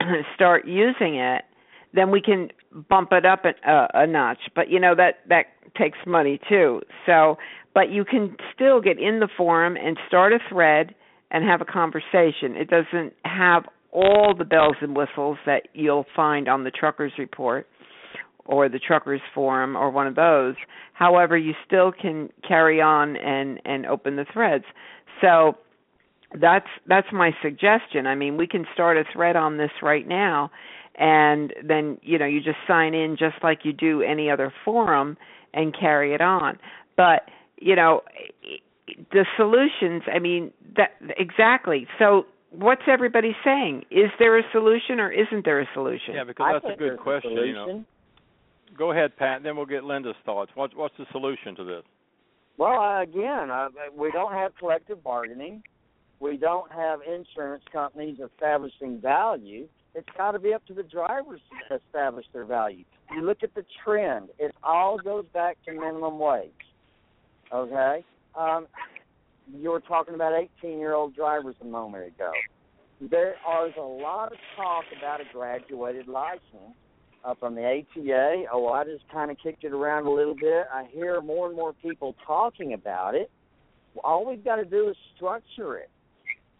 start using it, then we can bump it up a, a, a notch. But you know that that takes money too. So, but you can still get in the forum and start a thread and have a conversation. It doesn't have all the bells and whistles that you'll find on the truckers report or the truckers forum or one of those. However, you still can carry on and and open the threads. So that's that's my suggestion. I mean, we can start a thread on this right now and then you know you just sign in just like you do any other forum and carry it on. But, you know, the solutions, I mean, that exactly. So what's everybody saying? Is there a solution or isn't there a solution? Yeah, because that's a good question. A you know, go ahead, Pat. Then we'll get Linda's thoughts. What's what's the solution to this? Well, uh, again, uh, we don't have collective bargaining. We don't have insurance companies establishing value. It's got to be up to the drivers to establish their value. You look at the trend; it all goes back to minimum wage. Okay, um, you were talking about 18-year-old drivers a moment ago. There is a lot of talk about a graduated license uh, from the ATA. Oh, I just kind of kicked it around a little bit. I hear more and more people talking about it. All we've got to do is structure it.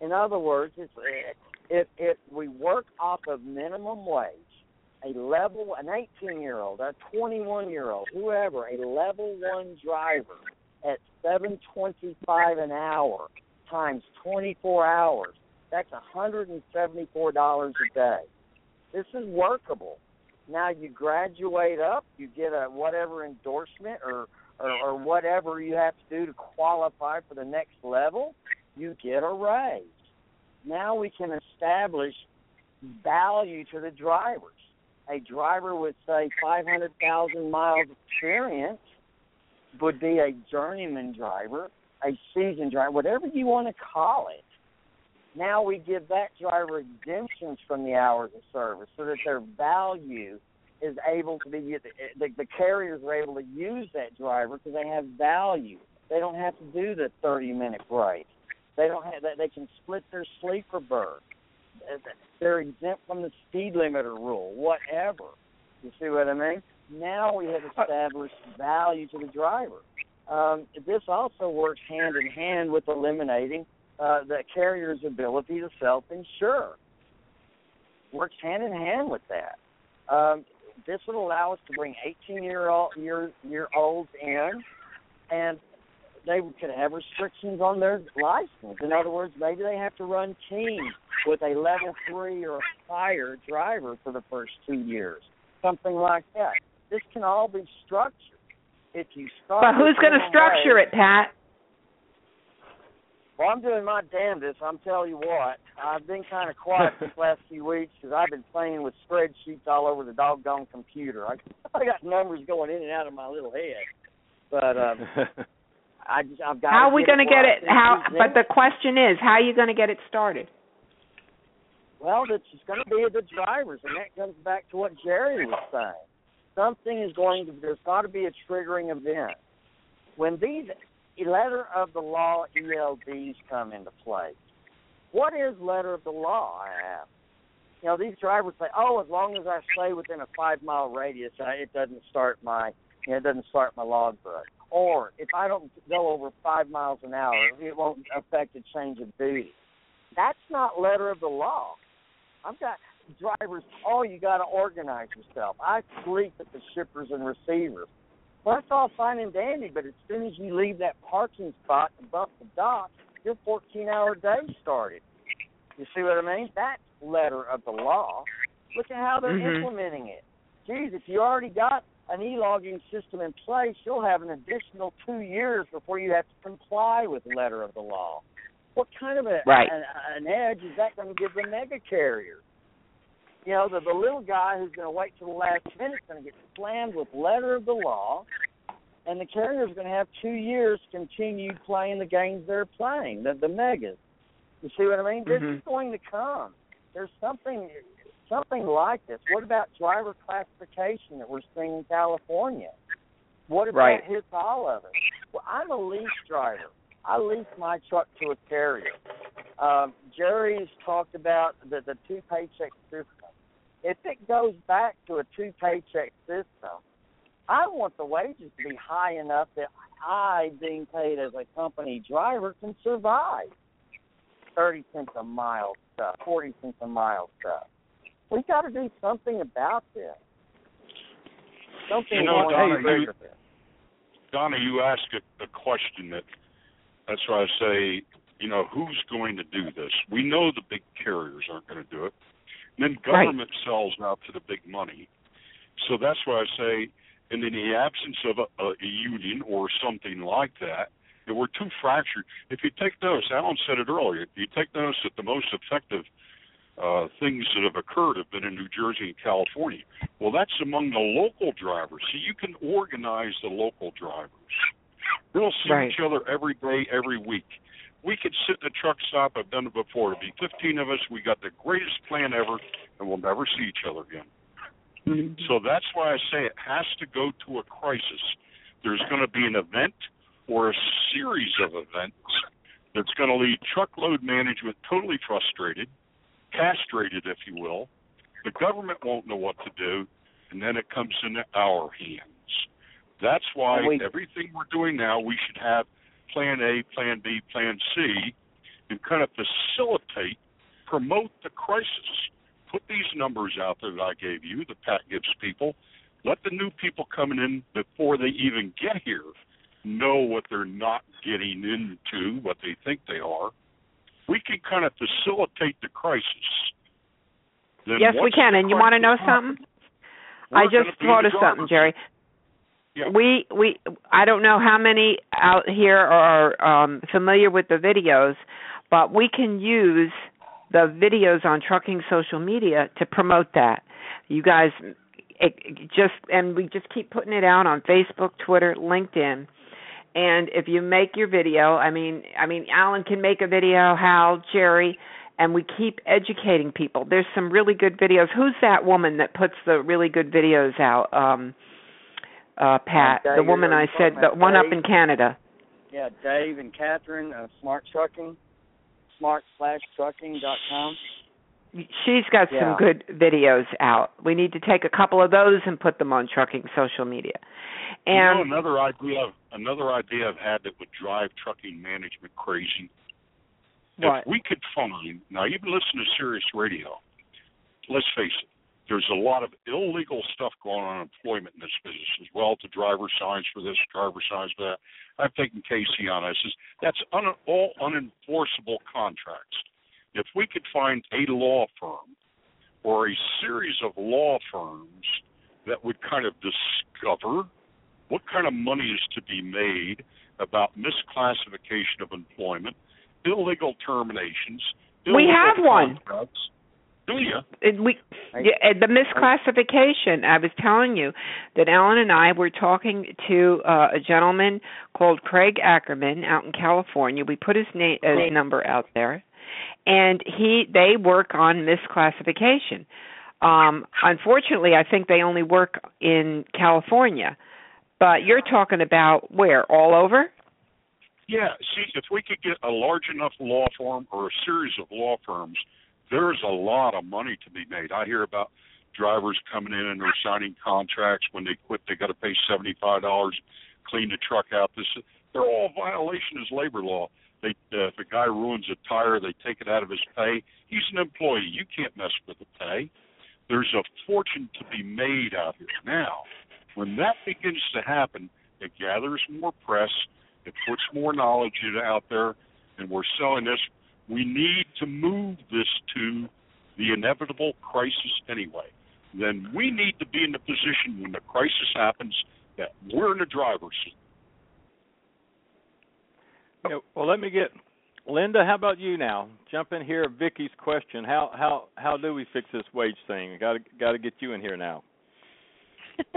In other words, it's, if if we work off of minimum wage, a level, an 18 year old, a 21 year old, whoever, a level one driver at 7.25 an hour times 24 hours, that's 174 dollars a day. This is workable. Now you graduate up, you get a whatever endorsement or, or or whatever you have to do to qualify for the next level, you get a raise. Now we can establish value to the drivers. A driver with say 500,000 miles experience would be a journeyman driver, a seasoned driver, whatever you want to call it. Now we give that driver exemptions from the hours of service so that their value is able to be the, the carriers are able to use that driver because they have value. They don't have to do the 30 minute break. They don't have they can split their sleeper berth. They're exempt from the speed limiter rule, whatever. You see what I mean? Now we have established value to the driver. Um, this also works hand in hand with eliminating uh, the carrier's ability to self-insure. Works hand in hand with that. Um, this would allow us to bring 18 year old year year olds in, and they could have restrictions on their license. In other words, maybe they have to run teams with a level three or higher driver for the first two years, something like that. This can all be structured. If you start, but who's going to structure way, it, Pat? Well, I'm doing my damnedest. I'm telling you what. I've been kind of quiet these last few weeks because I've been playing with spreadsheets all over the doggone computer. I, I got numbers going in and out of my little head. But um, I just, I've got. How are we going to get it? How? But the question is, how are you going to get it started? Well, it's going to be the drivers, and that comes back to what Jerry was saying. Something is going to. There's got to be a triggering event when these letter of the law ELDs come into play. What is letter of the law? I ask. You know, these drivers say, "Oh, as long as I stay within a five mile radius, I, it doesn't start my, you know, it doesn't start my logbook." Or if I don't go over five miles an hour, it won't affect a change of duty. That's not letter of the law. I've got drivers. Oh, you got to organize yourself. I sleep at the shippers and receivers. Well, that's all fine and dandy, but as soon as you leave that parking spot and bump the dock, your 14-hour day started. You see what I mean? That's letter of the law. Look at how they're mm-hmm. implementing it. Geez, if you already got an e-logging system in place, you'll have an additional two years before you have to comply with letter of the law. What kind of a, right. an, an edge is that going to give the mega carrier? You know, the, the little guy who's going to wait till the last minute is going to get slammed with letter of the law, and the carrier's going to have two years to continue playing the games they're playing, the, the megas. You see what I mean? Mm-hmm. This is going to come. There's something something like this. What about driver classification that we're seeing in California? What if right. that hits all of us? Well, I'm a lease driver. I lease my truck to a carrier. Um, Jerry's talked about the, the two paycheck. If it goes back to a two paycheck system, I want the wages to be high enough that I, being paid as a company driver, can survive. Thirty cents a mile stuff, forty cents a mile stuff. We got to do something about this. Something you know, Donna, you, Donna, you ask a, a question that that's why I say, you know, who's going to do this? We know the big carriers aren't going to do it. And then government right. sells out to the big money. So that's why I say, and in the absence of a, a union or something like that, we're too fractured. If you take notice, Alan said it earlier. If you take notice that the most effective uh, things that have occurred have been in New Jersey and California. Well, that's among the local drivers. So you can organize the local drivers. They'll see right. each other every day, every week. We could sit in a truck stop. I've done it before. To be 15 of us, we got the greatest plan ever, and we'll never see each other again. Mm-hmm. So that's why I say it has to go to a crisis. There's going to be an event or a series of events that's going to leave truckload management totally frustrated, castrated, if you will. The government won't know what to do, and then it comes into our hands. That's why everything we're doing now, we should have plan A, plan B, plan C, and kind of facilitate, promote the crisis. Put these numbers out there that I gave you, that Pat gives people. Let the new people coming in before they even get here know what they're not getting into, what they think they are. We can kind of facilitate the crisis. Then yes, we can. And you want to know something? I just thought of something. Jerry. Yeah. We we I don't know how many out here are um familiar with the videos, but we can use the videos on trucking social media to promote that. You guys it, it just and we just keep putting it out on Facebook, Twitter, LinkedIn. And if you make your video, I mean I mean Alan can make a video, Hal, Jerry, and we keep educating people. There's some really good videos. Who's that woman that puts the really good videos out? Um uh Pat, the woman I said, the about one up in Canada. Yeah, Dave and Catherine, uh, Smart Trucking, smart slash trucking dot com. She's got Yeah. some good videos out. We need to take a couple of those and put them on trucking social media. you And know, another idea, another idea I've had that would drive trucking management crazy. What? If we could find now, even listen to Sirius Radio. Let's face it, there's a lot of illegal stuff going on in employment in this business as well. To driver signs for this, driver signs for that. I've taken Casey on. I says that's un, all unenforceable contracts. If we could find a law firm or a series of law firms that would kind of discover what kind of money is to be made about misclassification of employment, illegal terminations. We have one. contracts. Do you? And we yeah, the misclassification. I was telling you that Alan and I were talking to uh, a gentleman called Craig Ackermann out in California. We put his name his number out there, and he they work on misclassification. Um, unfortunately, I think they only work in California. But you're talking about where? All over? Yeah. See, if we could get a large enough law firm or a series of law firms, there's a lot of money to be made. I hear about drivers coming in and they're signing contracts. When they quit, they got to pay seventy five dollars, clean the truck out. This they're all violation of labor law. They uh, if a guy ruins a tire, they take it out of his pay. He's an employee. You can't mess with the pay. There's a fortune to be made out here now. When that begins to happen, it gathers more press. It puts more knowledge out there, and we're selling this. We need to move this to the inevitable crisis anyway. Then we need to be in the position when the crisis happens that we're in the driver's seat. Yeah, well, let me get Linda. How about you now? Jump in here. Vicky's question: How how how do we fix this wage thing? Got to got to get you in here now.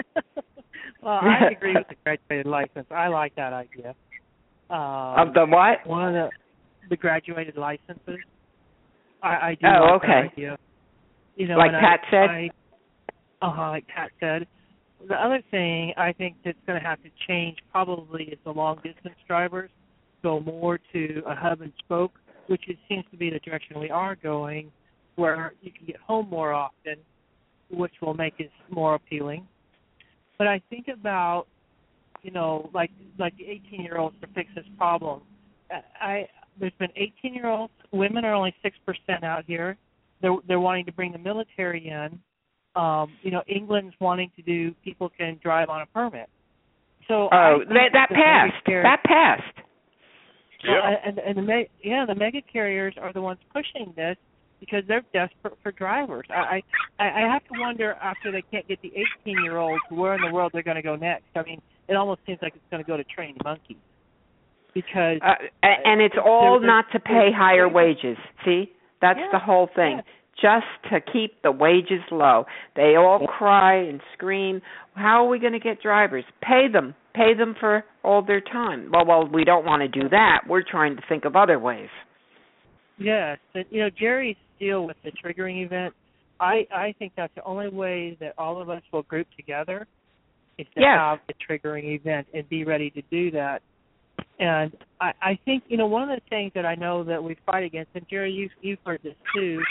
well, I agree with the graduated license. I like that idea. Um, Of the what? One of the the graduated licenses. I, I do Oh, like okay. idea. You know, Like Pat I, said? I, uh-huh, like Pat said. The other thing I think that's going to have to change probably is the long distance drivers go more to a hub and spoke, which it seems to be the direction we are going, where you can get home more often, which will make it more appealing. But I think about, you know, like like the 18 year olds to fix this problem. I there's been 18 year olds. Women are only six percent out here. They're they're wanting to bring the military in. Um, you know, England's wanting to do people can drive on a permit. So I Oh, think that that passed. mega That passed. well, and and the me- yeah, the mega carriers are the ones pushing this because they're desperate for drivers. I I I have to wonder after they can't get the 18 year olds, where in the world they're going to go next. I mean, it almost seems like it's going to go to trained monkeys. Because uh, and it's all not to pay higher wages. See, that's yeah, the whole thing. Yeah. Just to keep the wages low. They all cry and scream. How are we going to get drivers? Pay them. Pay them for all their time. Well, well, we don't want to do that. We're trying to think of other ways. Yes, and you know Jerry's deal with the triggering event. I I think that's the only way that all of us will group together is to yes. have the triggering event and be ready to do that. And I, I think you know one of the things that I know that we fight against, and Jerry, you've you've heard this too,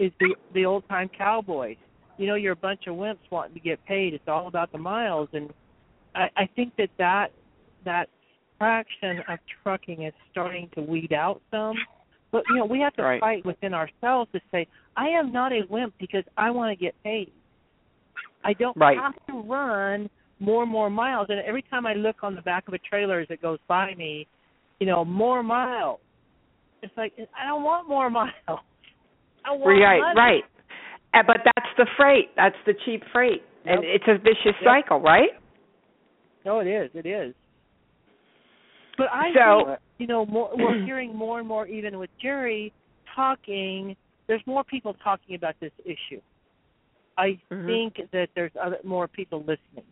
is the the old time cowboys. You know, you're a bunch of wimps wanting to get paid. It's all about the miles, and I, I think that that that fraction of trucking is starting to weed out some. But you know, we have to right. fight within ourselves to say, I am not a wimp because I want to get paid. I don't right. have to run more and more miles. And every time I look on the back of a trailer as it goes by me, you know, more miles. It's like I don't want more miles. I want right, money. right. But that's the freight. That's the cheap freight, yep. and it's a vicious yep. cycle, right? No, it is. It is. But I so, think you know more, we're hearing more and more, even with Jerry talking. There's more people talking about this issue. I mm-hmm. think that there's other more people listening,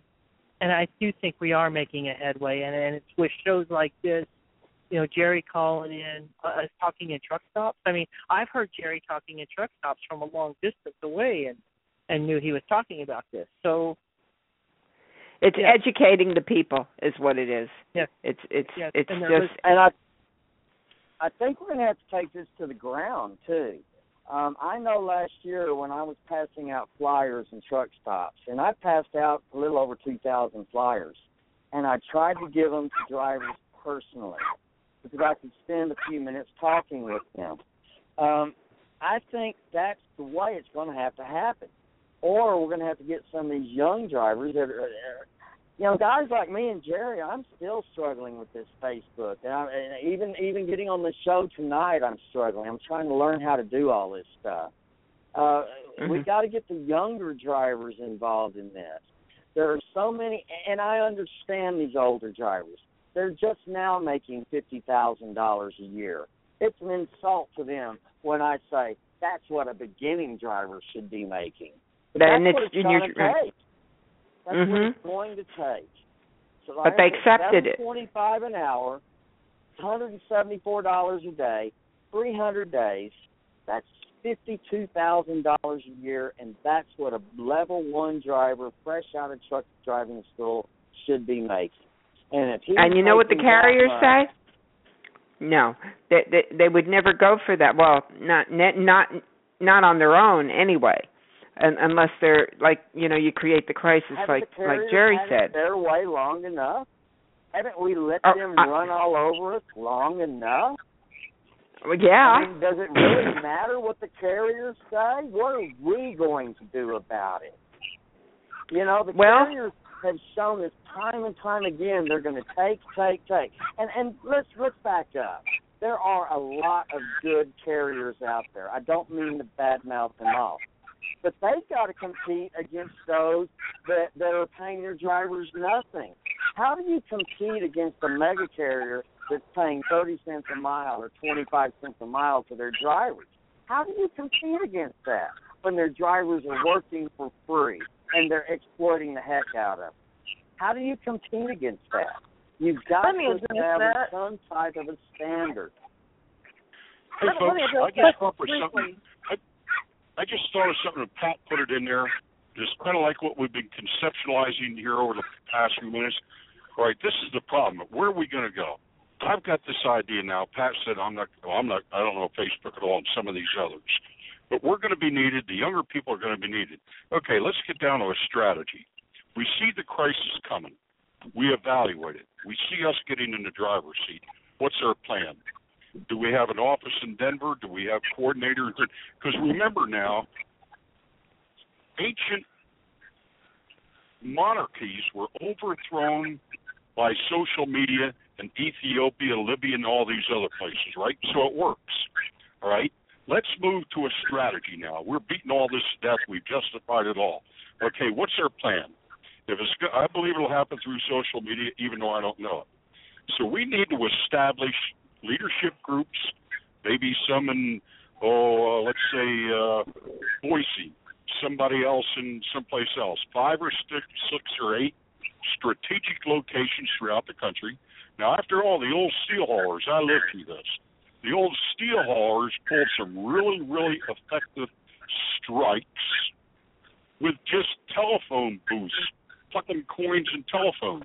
and I do think we are making a headway. And, and it's with shows like this, you know, Jerry calling in, uh, talking in truck stops. I mean, I've heard Jerry talking in truck stops from a long distance away, and and knew he was talking about this. So it's yeah. educating the people is what it is. Yes. It's it's yes. it's and just and I I think we're going to have to take this to the ground too. Um, I know last year when I was passing out flyers in truck stops, and I passed out a little over 2,000 flyers, and I tried to give them to drivers personally because I could spend a few minutes talking with them. Um, I think that's the way it's going to have to happen, or we're going to have to get some of these young drivers that are, you know, guys like me and Jerry, I'm still struggling with this Facebook, and, I, and even even getting on the show tonight, I'm struggling. I'm trying to learn how to do all this stuff. Uh, mm-hmm. We got to get the younger drivers involved in this. There are so many, and I understand these older drivers. They're just now making fifty thousand dollars a year. It's an insult to them when I say that's what a beginning driver should be making. But that's it's, what it's going to take. That's mm-hmm. what it's going to take. So but they accepted it. Twenty-five an hour, one hundred and seventy-four dollars a day, three hundred days. That's fifty-two thousand dollars a year, and that's what a level one driver, fresh out of truck driving school, should be making. And if he's and you know what the carriers say? No, they, they they would never go for that. Well, not not not on their own anyway and unless they're like you know you create the crisis Haven't like the like Jerry had said. Their way long enough. Haven't we let oh, them I, run all over us long enough? Yeah. I mean, does it really matter what the carriers say? What are we going to do about it? You know, the well, carriers have shown us time and time again they're going to take, take, take. And and let's let's back up. There are a lot of good carriers out there. I don't mean to badmouth them all but they've got to compete against those that that are paying their drivers nothing. How do you compete against a mega carrier that's paying thirty cents a mile or twenty five cents a mile to their drivers? How do you compete against that when their drivers are working for free and they're exploiting the heck out of them? How do you compete against that? You've got to address establish that. some type of a standard. Hey Let- let folks, I address just that thought for something. I, just thought of something. and Pat put it in there. Just kind of like what we've been conceptualizing here over the past few minutes. All right, this is the problem. Where are we going to go? I've got this idea now. Pat said I'm not. Well, I'm not. I don't know Facebook at all, and some of these others. But we're going to be needed. The younger people are going to be needed. Okay, let's get down to a strategy. We see the crisis coming. We evaluate it. We see us getting in the driver's seat. What's our plan? Do we have an office in Denver? Do we have coordinators? Because remember now, ancient monarchies were overthrown by social media and Ethiopia, Libya, and all these other places, right? So it works. All right? Let's move to a strategy now. We're beating all this to death. We've justified it all. Okay, what's our plan? If it's, I believe it'll happen through social media, even though I don't know it. So we need to establish leadership groups, maybe some in, oh, uh, let's say uh, Boise, somebody else in someplace else, five or six, six or eight strategic locations throughout the country. Now, after all, the old steel haulers, I lived through this. The old steel haulers pulled some really, really effective strikes with just telephone booths, plucking coins and telephones.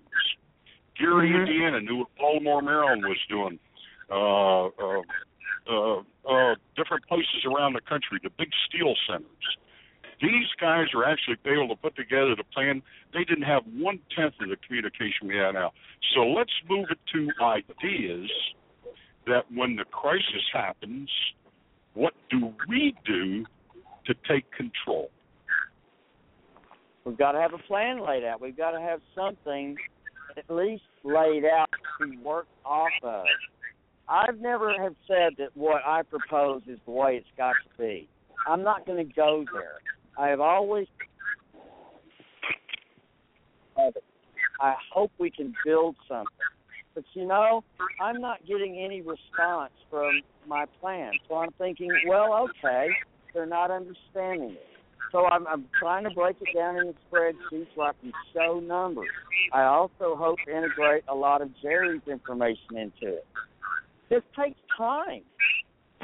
Gary, mm-hmm. Indiana knew what Baltimore, Maryland was doing. Uh, uh, uh, uh, different places around the country, the big steel centers. These guys are actually able to put together the plan. They didn't have one tenth of the communication we have now. So let's move it to ideas that when the crisis happens, what do we do to take control? We've got to have a plan laid out. We've got to have something at least laid out to work off of. I've never have said that what I propose is the way it's got to be. I'm not going to go there. I have always. I hope we can build something. But you know, I'm not getting any response from my plan. So I'm thinking, well, okay, they're not understanding it. So I'm, I'm trying to break it down in a spreadsheet so I can show numbers. I also hope to integrate a lot of Jerry's information into it. This takes time.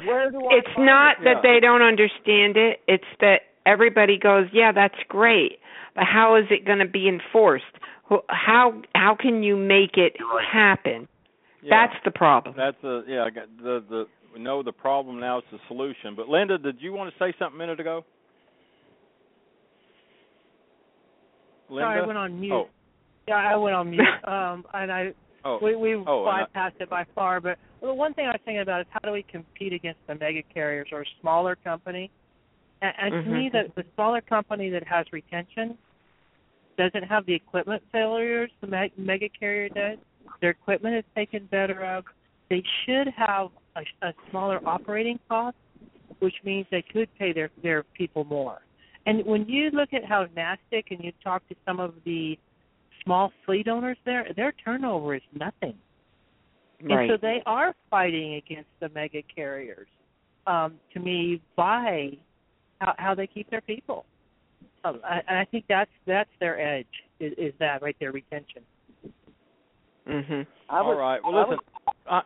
Where do I? It's not it? that they don't understand it. It's that everybody goes, "Yeah, that's great," but how is it going to be enforced? How how can you make it happen? Yeah. That's the problem. That's a yeah. I got the the we know the problem now is the solution. But Linda, did you want to say something a minute ago? Linda? Sorry, I went on mute. Oh. Yeah, I went on mute. um, and I oh. we we oh, bypassed it by far. But the one thing I was thinking about is how do we compete against the mega carriers or a smaller company? And, and mm-hmm. to me, Mm-hmm. the the smaller company that has retention doesn't have the equipment failures the me- mega carrier does. Their equipment is taken better of. They should have a, a smaller operating cost, which means they could pay their their people more. And when you look at how Nastic and you talk to some of the small fleet owners there, their turnover is nothing. Right. And so they are fighting against the mega carriers. Um, to me, by how, how they keep their people. Um, I, and I think that's that's their edge is, is that right there retention. Mhm. All right. Well, listen. Uh,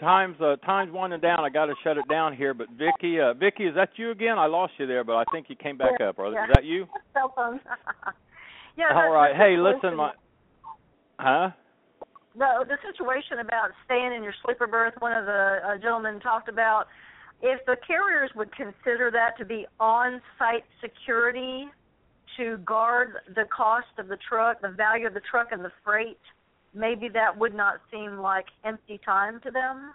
times uh, times winding down. I got to shut it down here. But Vicky, uh, Vicky, is that you again? I lost you there, but I think you came back yeah, up. Or, yeah. Is that you? Cell phone. yeah. All that, right. Hey, situation, listen, my. Huh? The the situation about staying in your sleeper berth. One of the uh, gentlemen talked about if the carriers would consider that to be on-site security to guard the cost of the truck, the value of the truck, and the freight maybe that would not seem like empty time to them.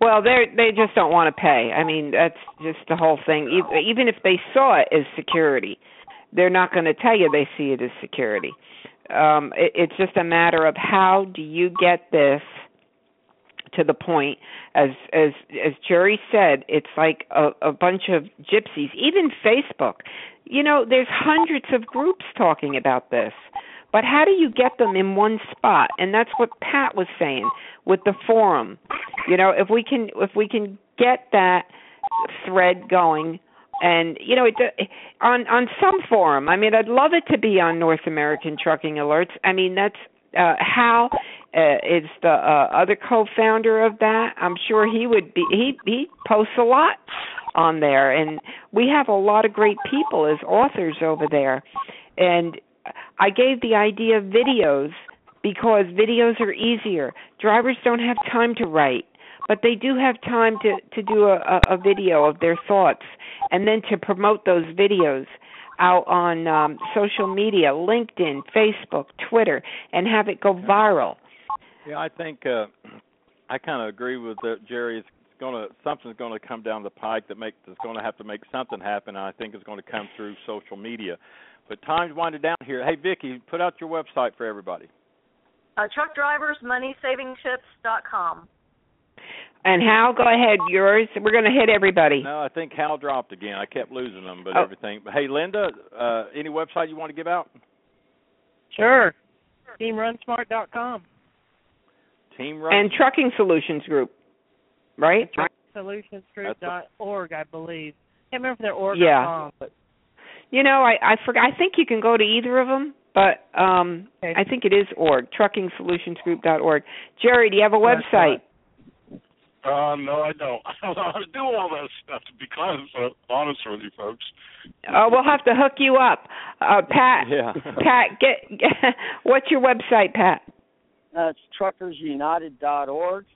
Well, they they just don't want to pay. I mean, that's just the whole thing. Even if they saw it as security, they're not going to tell you they see it as security. Um, it, it's just a matter of how do you get this to the point, as as as Jerry said, it's like a, a bunch of gypsies. Even Facebook, you know, there's hundreds of groups talking about this. But how do you get them in one spot? And that's what Pat was saying with the forum. You know, if we can if we can get that thread going and you know it on on some forum. I mean, I'd love it to be on North American Trucking Alerts. I mean, that's uh Hal uh, is the uh, other co-founder of that. I'm sure he would be he he posts a lot on there and we have a lot of great people as authors over there. And I gave the idea of videos because videos are easier. Drivers don't have time to write, but they do have time to to do a, a video of their thoughts and then to promote those videos out on um, social media, LinkedIn, Facebook, Twitter, and have it go viral. Yeah, I think uh, I kind of agree with uh, Jerry. It's going to something's going to come down the pike that makes it's going to have to make something happen. And I think it's going to come through social media. But time's winding down here. Hey, Vicky, put out your website for everybody. Uh, truckdriversmoneysavingtips.com. And Hal, go ahead. Yours. We're going to hit everybody. No, I think Hal dropped again. I kept losing them, but Oh. everything. But hey, Linda, uh, any website you want to give out? Sure. TeamRunSmart.com. Team Run and Trucking Solutions Group, right? Solutionsgroup.org, I believe. Can't remember if they're org Yeah. or com, but You know, I I forgot. I think you can go to either of them, but um Okay. I think it is org. TruckingSolutionsGroup.org. Jerry, do you have a That's website? Uh, no, I don't. I don't know how to do all that stuff. To be honest, uh, honest with you folks. Uh, we'll have to hook you up. Uh, Pat, Yeah. Pat, get, get what's your website, Pat? Uh, it's truckersunited.org,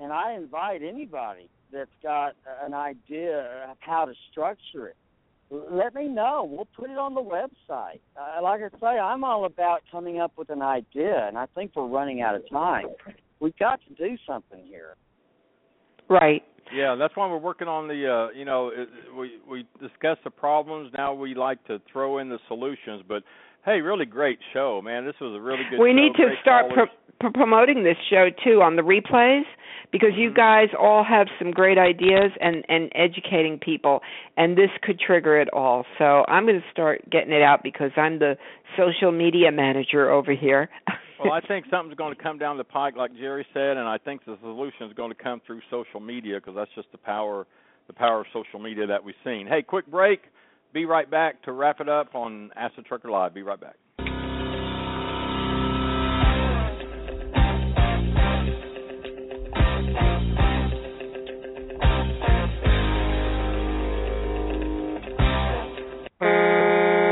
and I invite anybody that's got an idea of how to structure it. Let me know. We'll put it on the website. Uh, like I say, I'm all about coming up with an idea, and I think we're running out of time. We've got to do something here. Right. Yeah, that's why we're working on the. Uh, you know, it, we we discuss the problems. Now we like to throw in the solutions. But hey, really great show, man. This was a really good. we show. need to Great start callers. pro- pro- promoting this show too on the replays because you Mhm. guys all have some great ideas and and educating people and this could trigger it all so i'm going to start getting it out because i'm the social media manager over here well, I think something's going to come down the pike, like Jerry said, and I think the solution is going to come through social media because that's just the power, the power of social media that we've seen. Hey, quick break. Be right back to wrap it up on the Trucker Live. Be right back.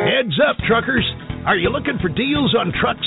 Heads up, truckers. Are you looking for deals on trucks,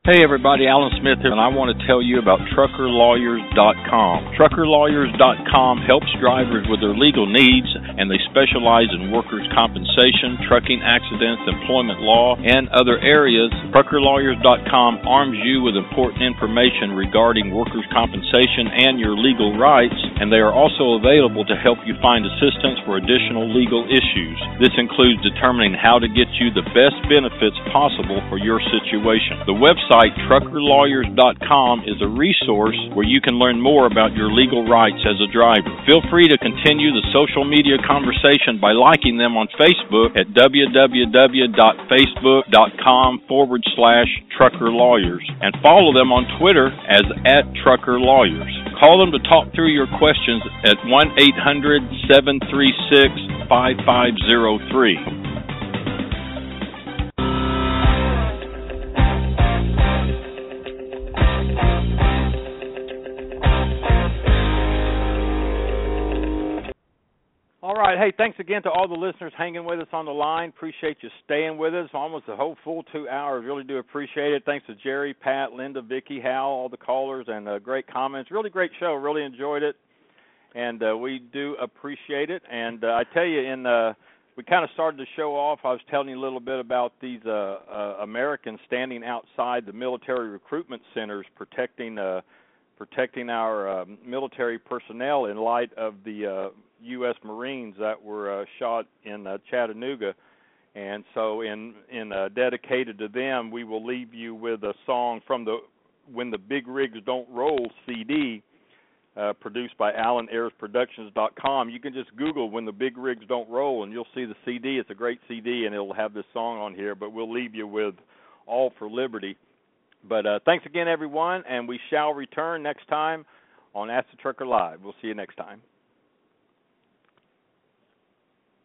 Hey everybody, Alan Smith here, and I want to tell you about TruckerLawyers.com. TruckerLawyers.com helps drivers with their legal needs, and they specialize in workers' compensation, trucking accidents, employment law, and other areas. TruckerLawyers.com arms you with important information regarding workers' compensation and your legal rights, and they are also available to help you find assistance for additional legal issues. This includes determining how to get you the best benefits possible for your situation. The website truckerlawyers.com is a resource where you can learn more about your legal rights as a driver. Feel free to continue the social media conversation by liking them on Facebook at www.facebook.com forward slash truckerlawyers and follow them on Twitter as at truckerlawyers. Call them to talk through your questions at 1 800 736 5503. Right. Hey, thanks again to all the listeners hanging with us on the line. Appreciate you staying with us almost a whole full two hours. Really do appreciate it. Thanks to Jerry, Pat, Linda, Vicky, Hal, all the callers, and uh, great comments. Really great show. Really enjoyed it, and uh, we do appreciate it. And uh, I tell you, in uh, we kind of started the show off. I was telling you a little bit about these uh, uh, Americans standing outside the military recruitment centers, protecting. Uh, protecting our uh, military personnel in light of the uh, U.S. Marines that were uh, shot in uh, Chattanooga. And so, in in uh, dedicated to them, we will leave you with a song from the "When the Big Rigs Don't Roll" CD, uh, produced by AlanAirsProductions.com. You can just Google "When the Big Rigs Don't Roll" and you'll see the CD. It's a great CD, and it'll have this song on here. But we'll leave you with "All for Liberty." But uh, thanks again, everyone, and we shall return next time on Ask the Trucker Live. We'll see you next time.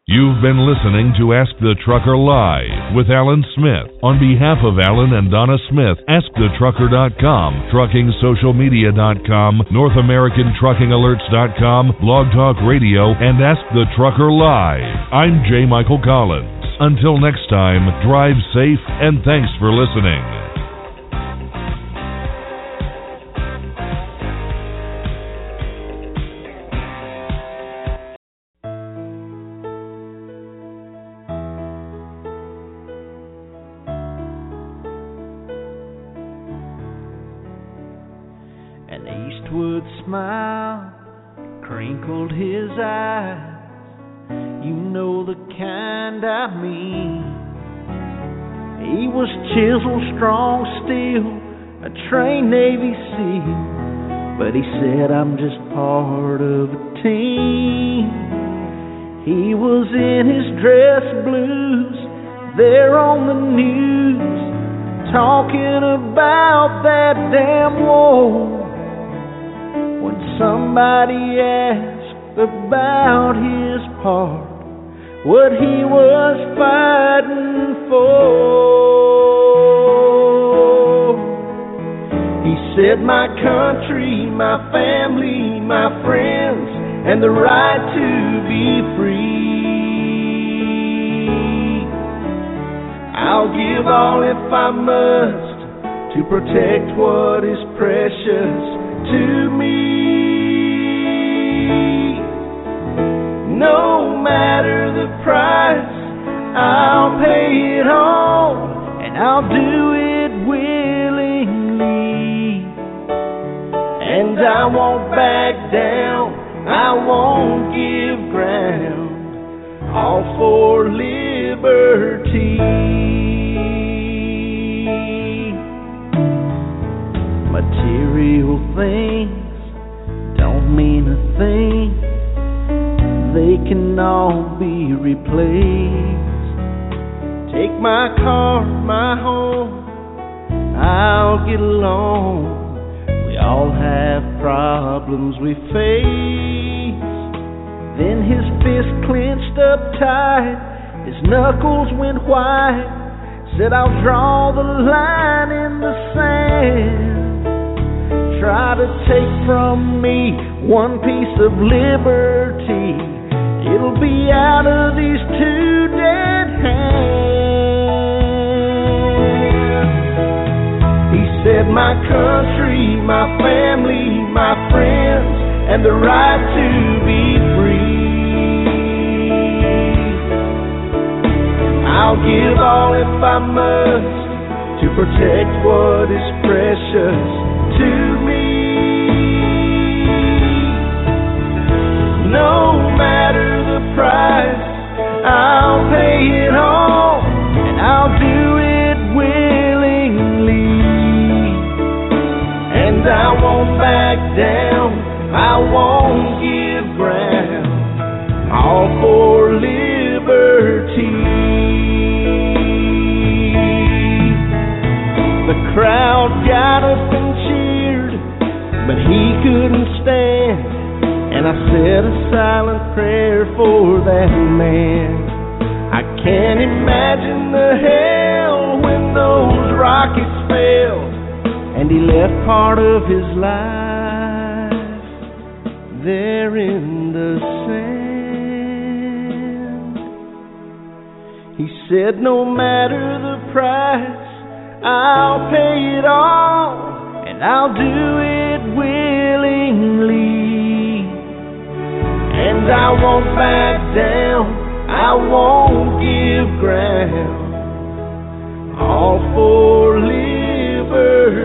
You've been listening to Ask the Trucker Live with Alan Smith. On behalf of Alan and Donna Smith, AskTheTrucker.com, TruckingSocialMedia.com, NorthAmericanTruckingAlerts.com, Blog Talk Radio, and Ask the Trucker Live. I'm J. Michael Collins. Until next time, drive safe and thanks for listening. Kind I mean. He was chiseled, strong steel, a trained Navy SEAL. But he said, I'm just part of a team. He was in his dress blues, there on the news, talking about that damn war. When somebody asked about his part, what he was fighting for. He said, My country, my family, my friends, and the right to be free. I'll give all if I must to protect what is precious to me. No matter the price, I'll pay it all, and I'll do it willingly. And I won't back down, I won't give ground, all for liberty. Material things don't mean a thing they can all be replaced. Take my car, my home, I'll get along. We all have problems we face. Then his fist clenched up tight, his knuckles went white. Said, I'll draw the line in the sand. Try to take from me one piece of liberty It'll be out of these two dead hands. He said, My country, my family, my friends, and the right to be free. I'll give all if I must to protect what is precious to me. No matter price, I'll pay it all, and I'll do it willingly. And I won't back down, I won't give ground, all for liberty. The crowd got up and cheered, but he couldn't stand. I said a silent prayer for that man. I can't imagine the hell when those rockets fell and he left part of his life there in the sand. He said, No matter the price, I'll pay it all and I'll do it willingly. And I won't back down, I won't give ground. All for liberty.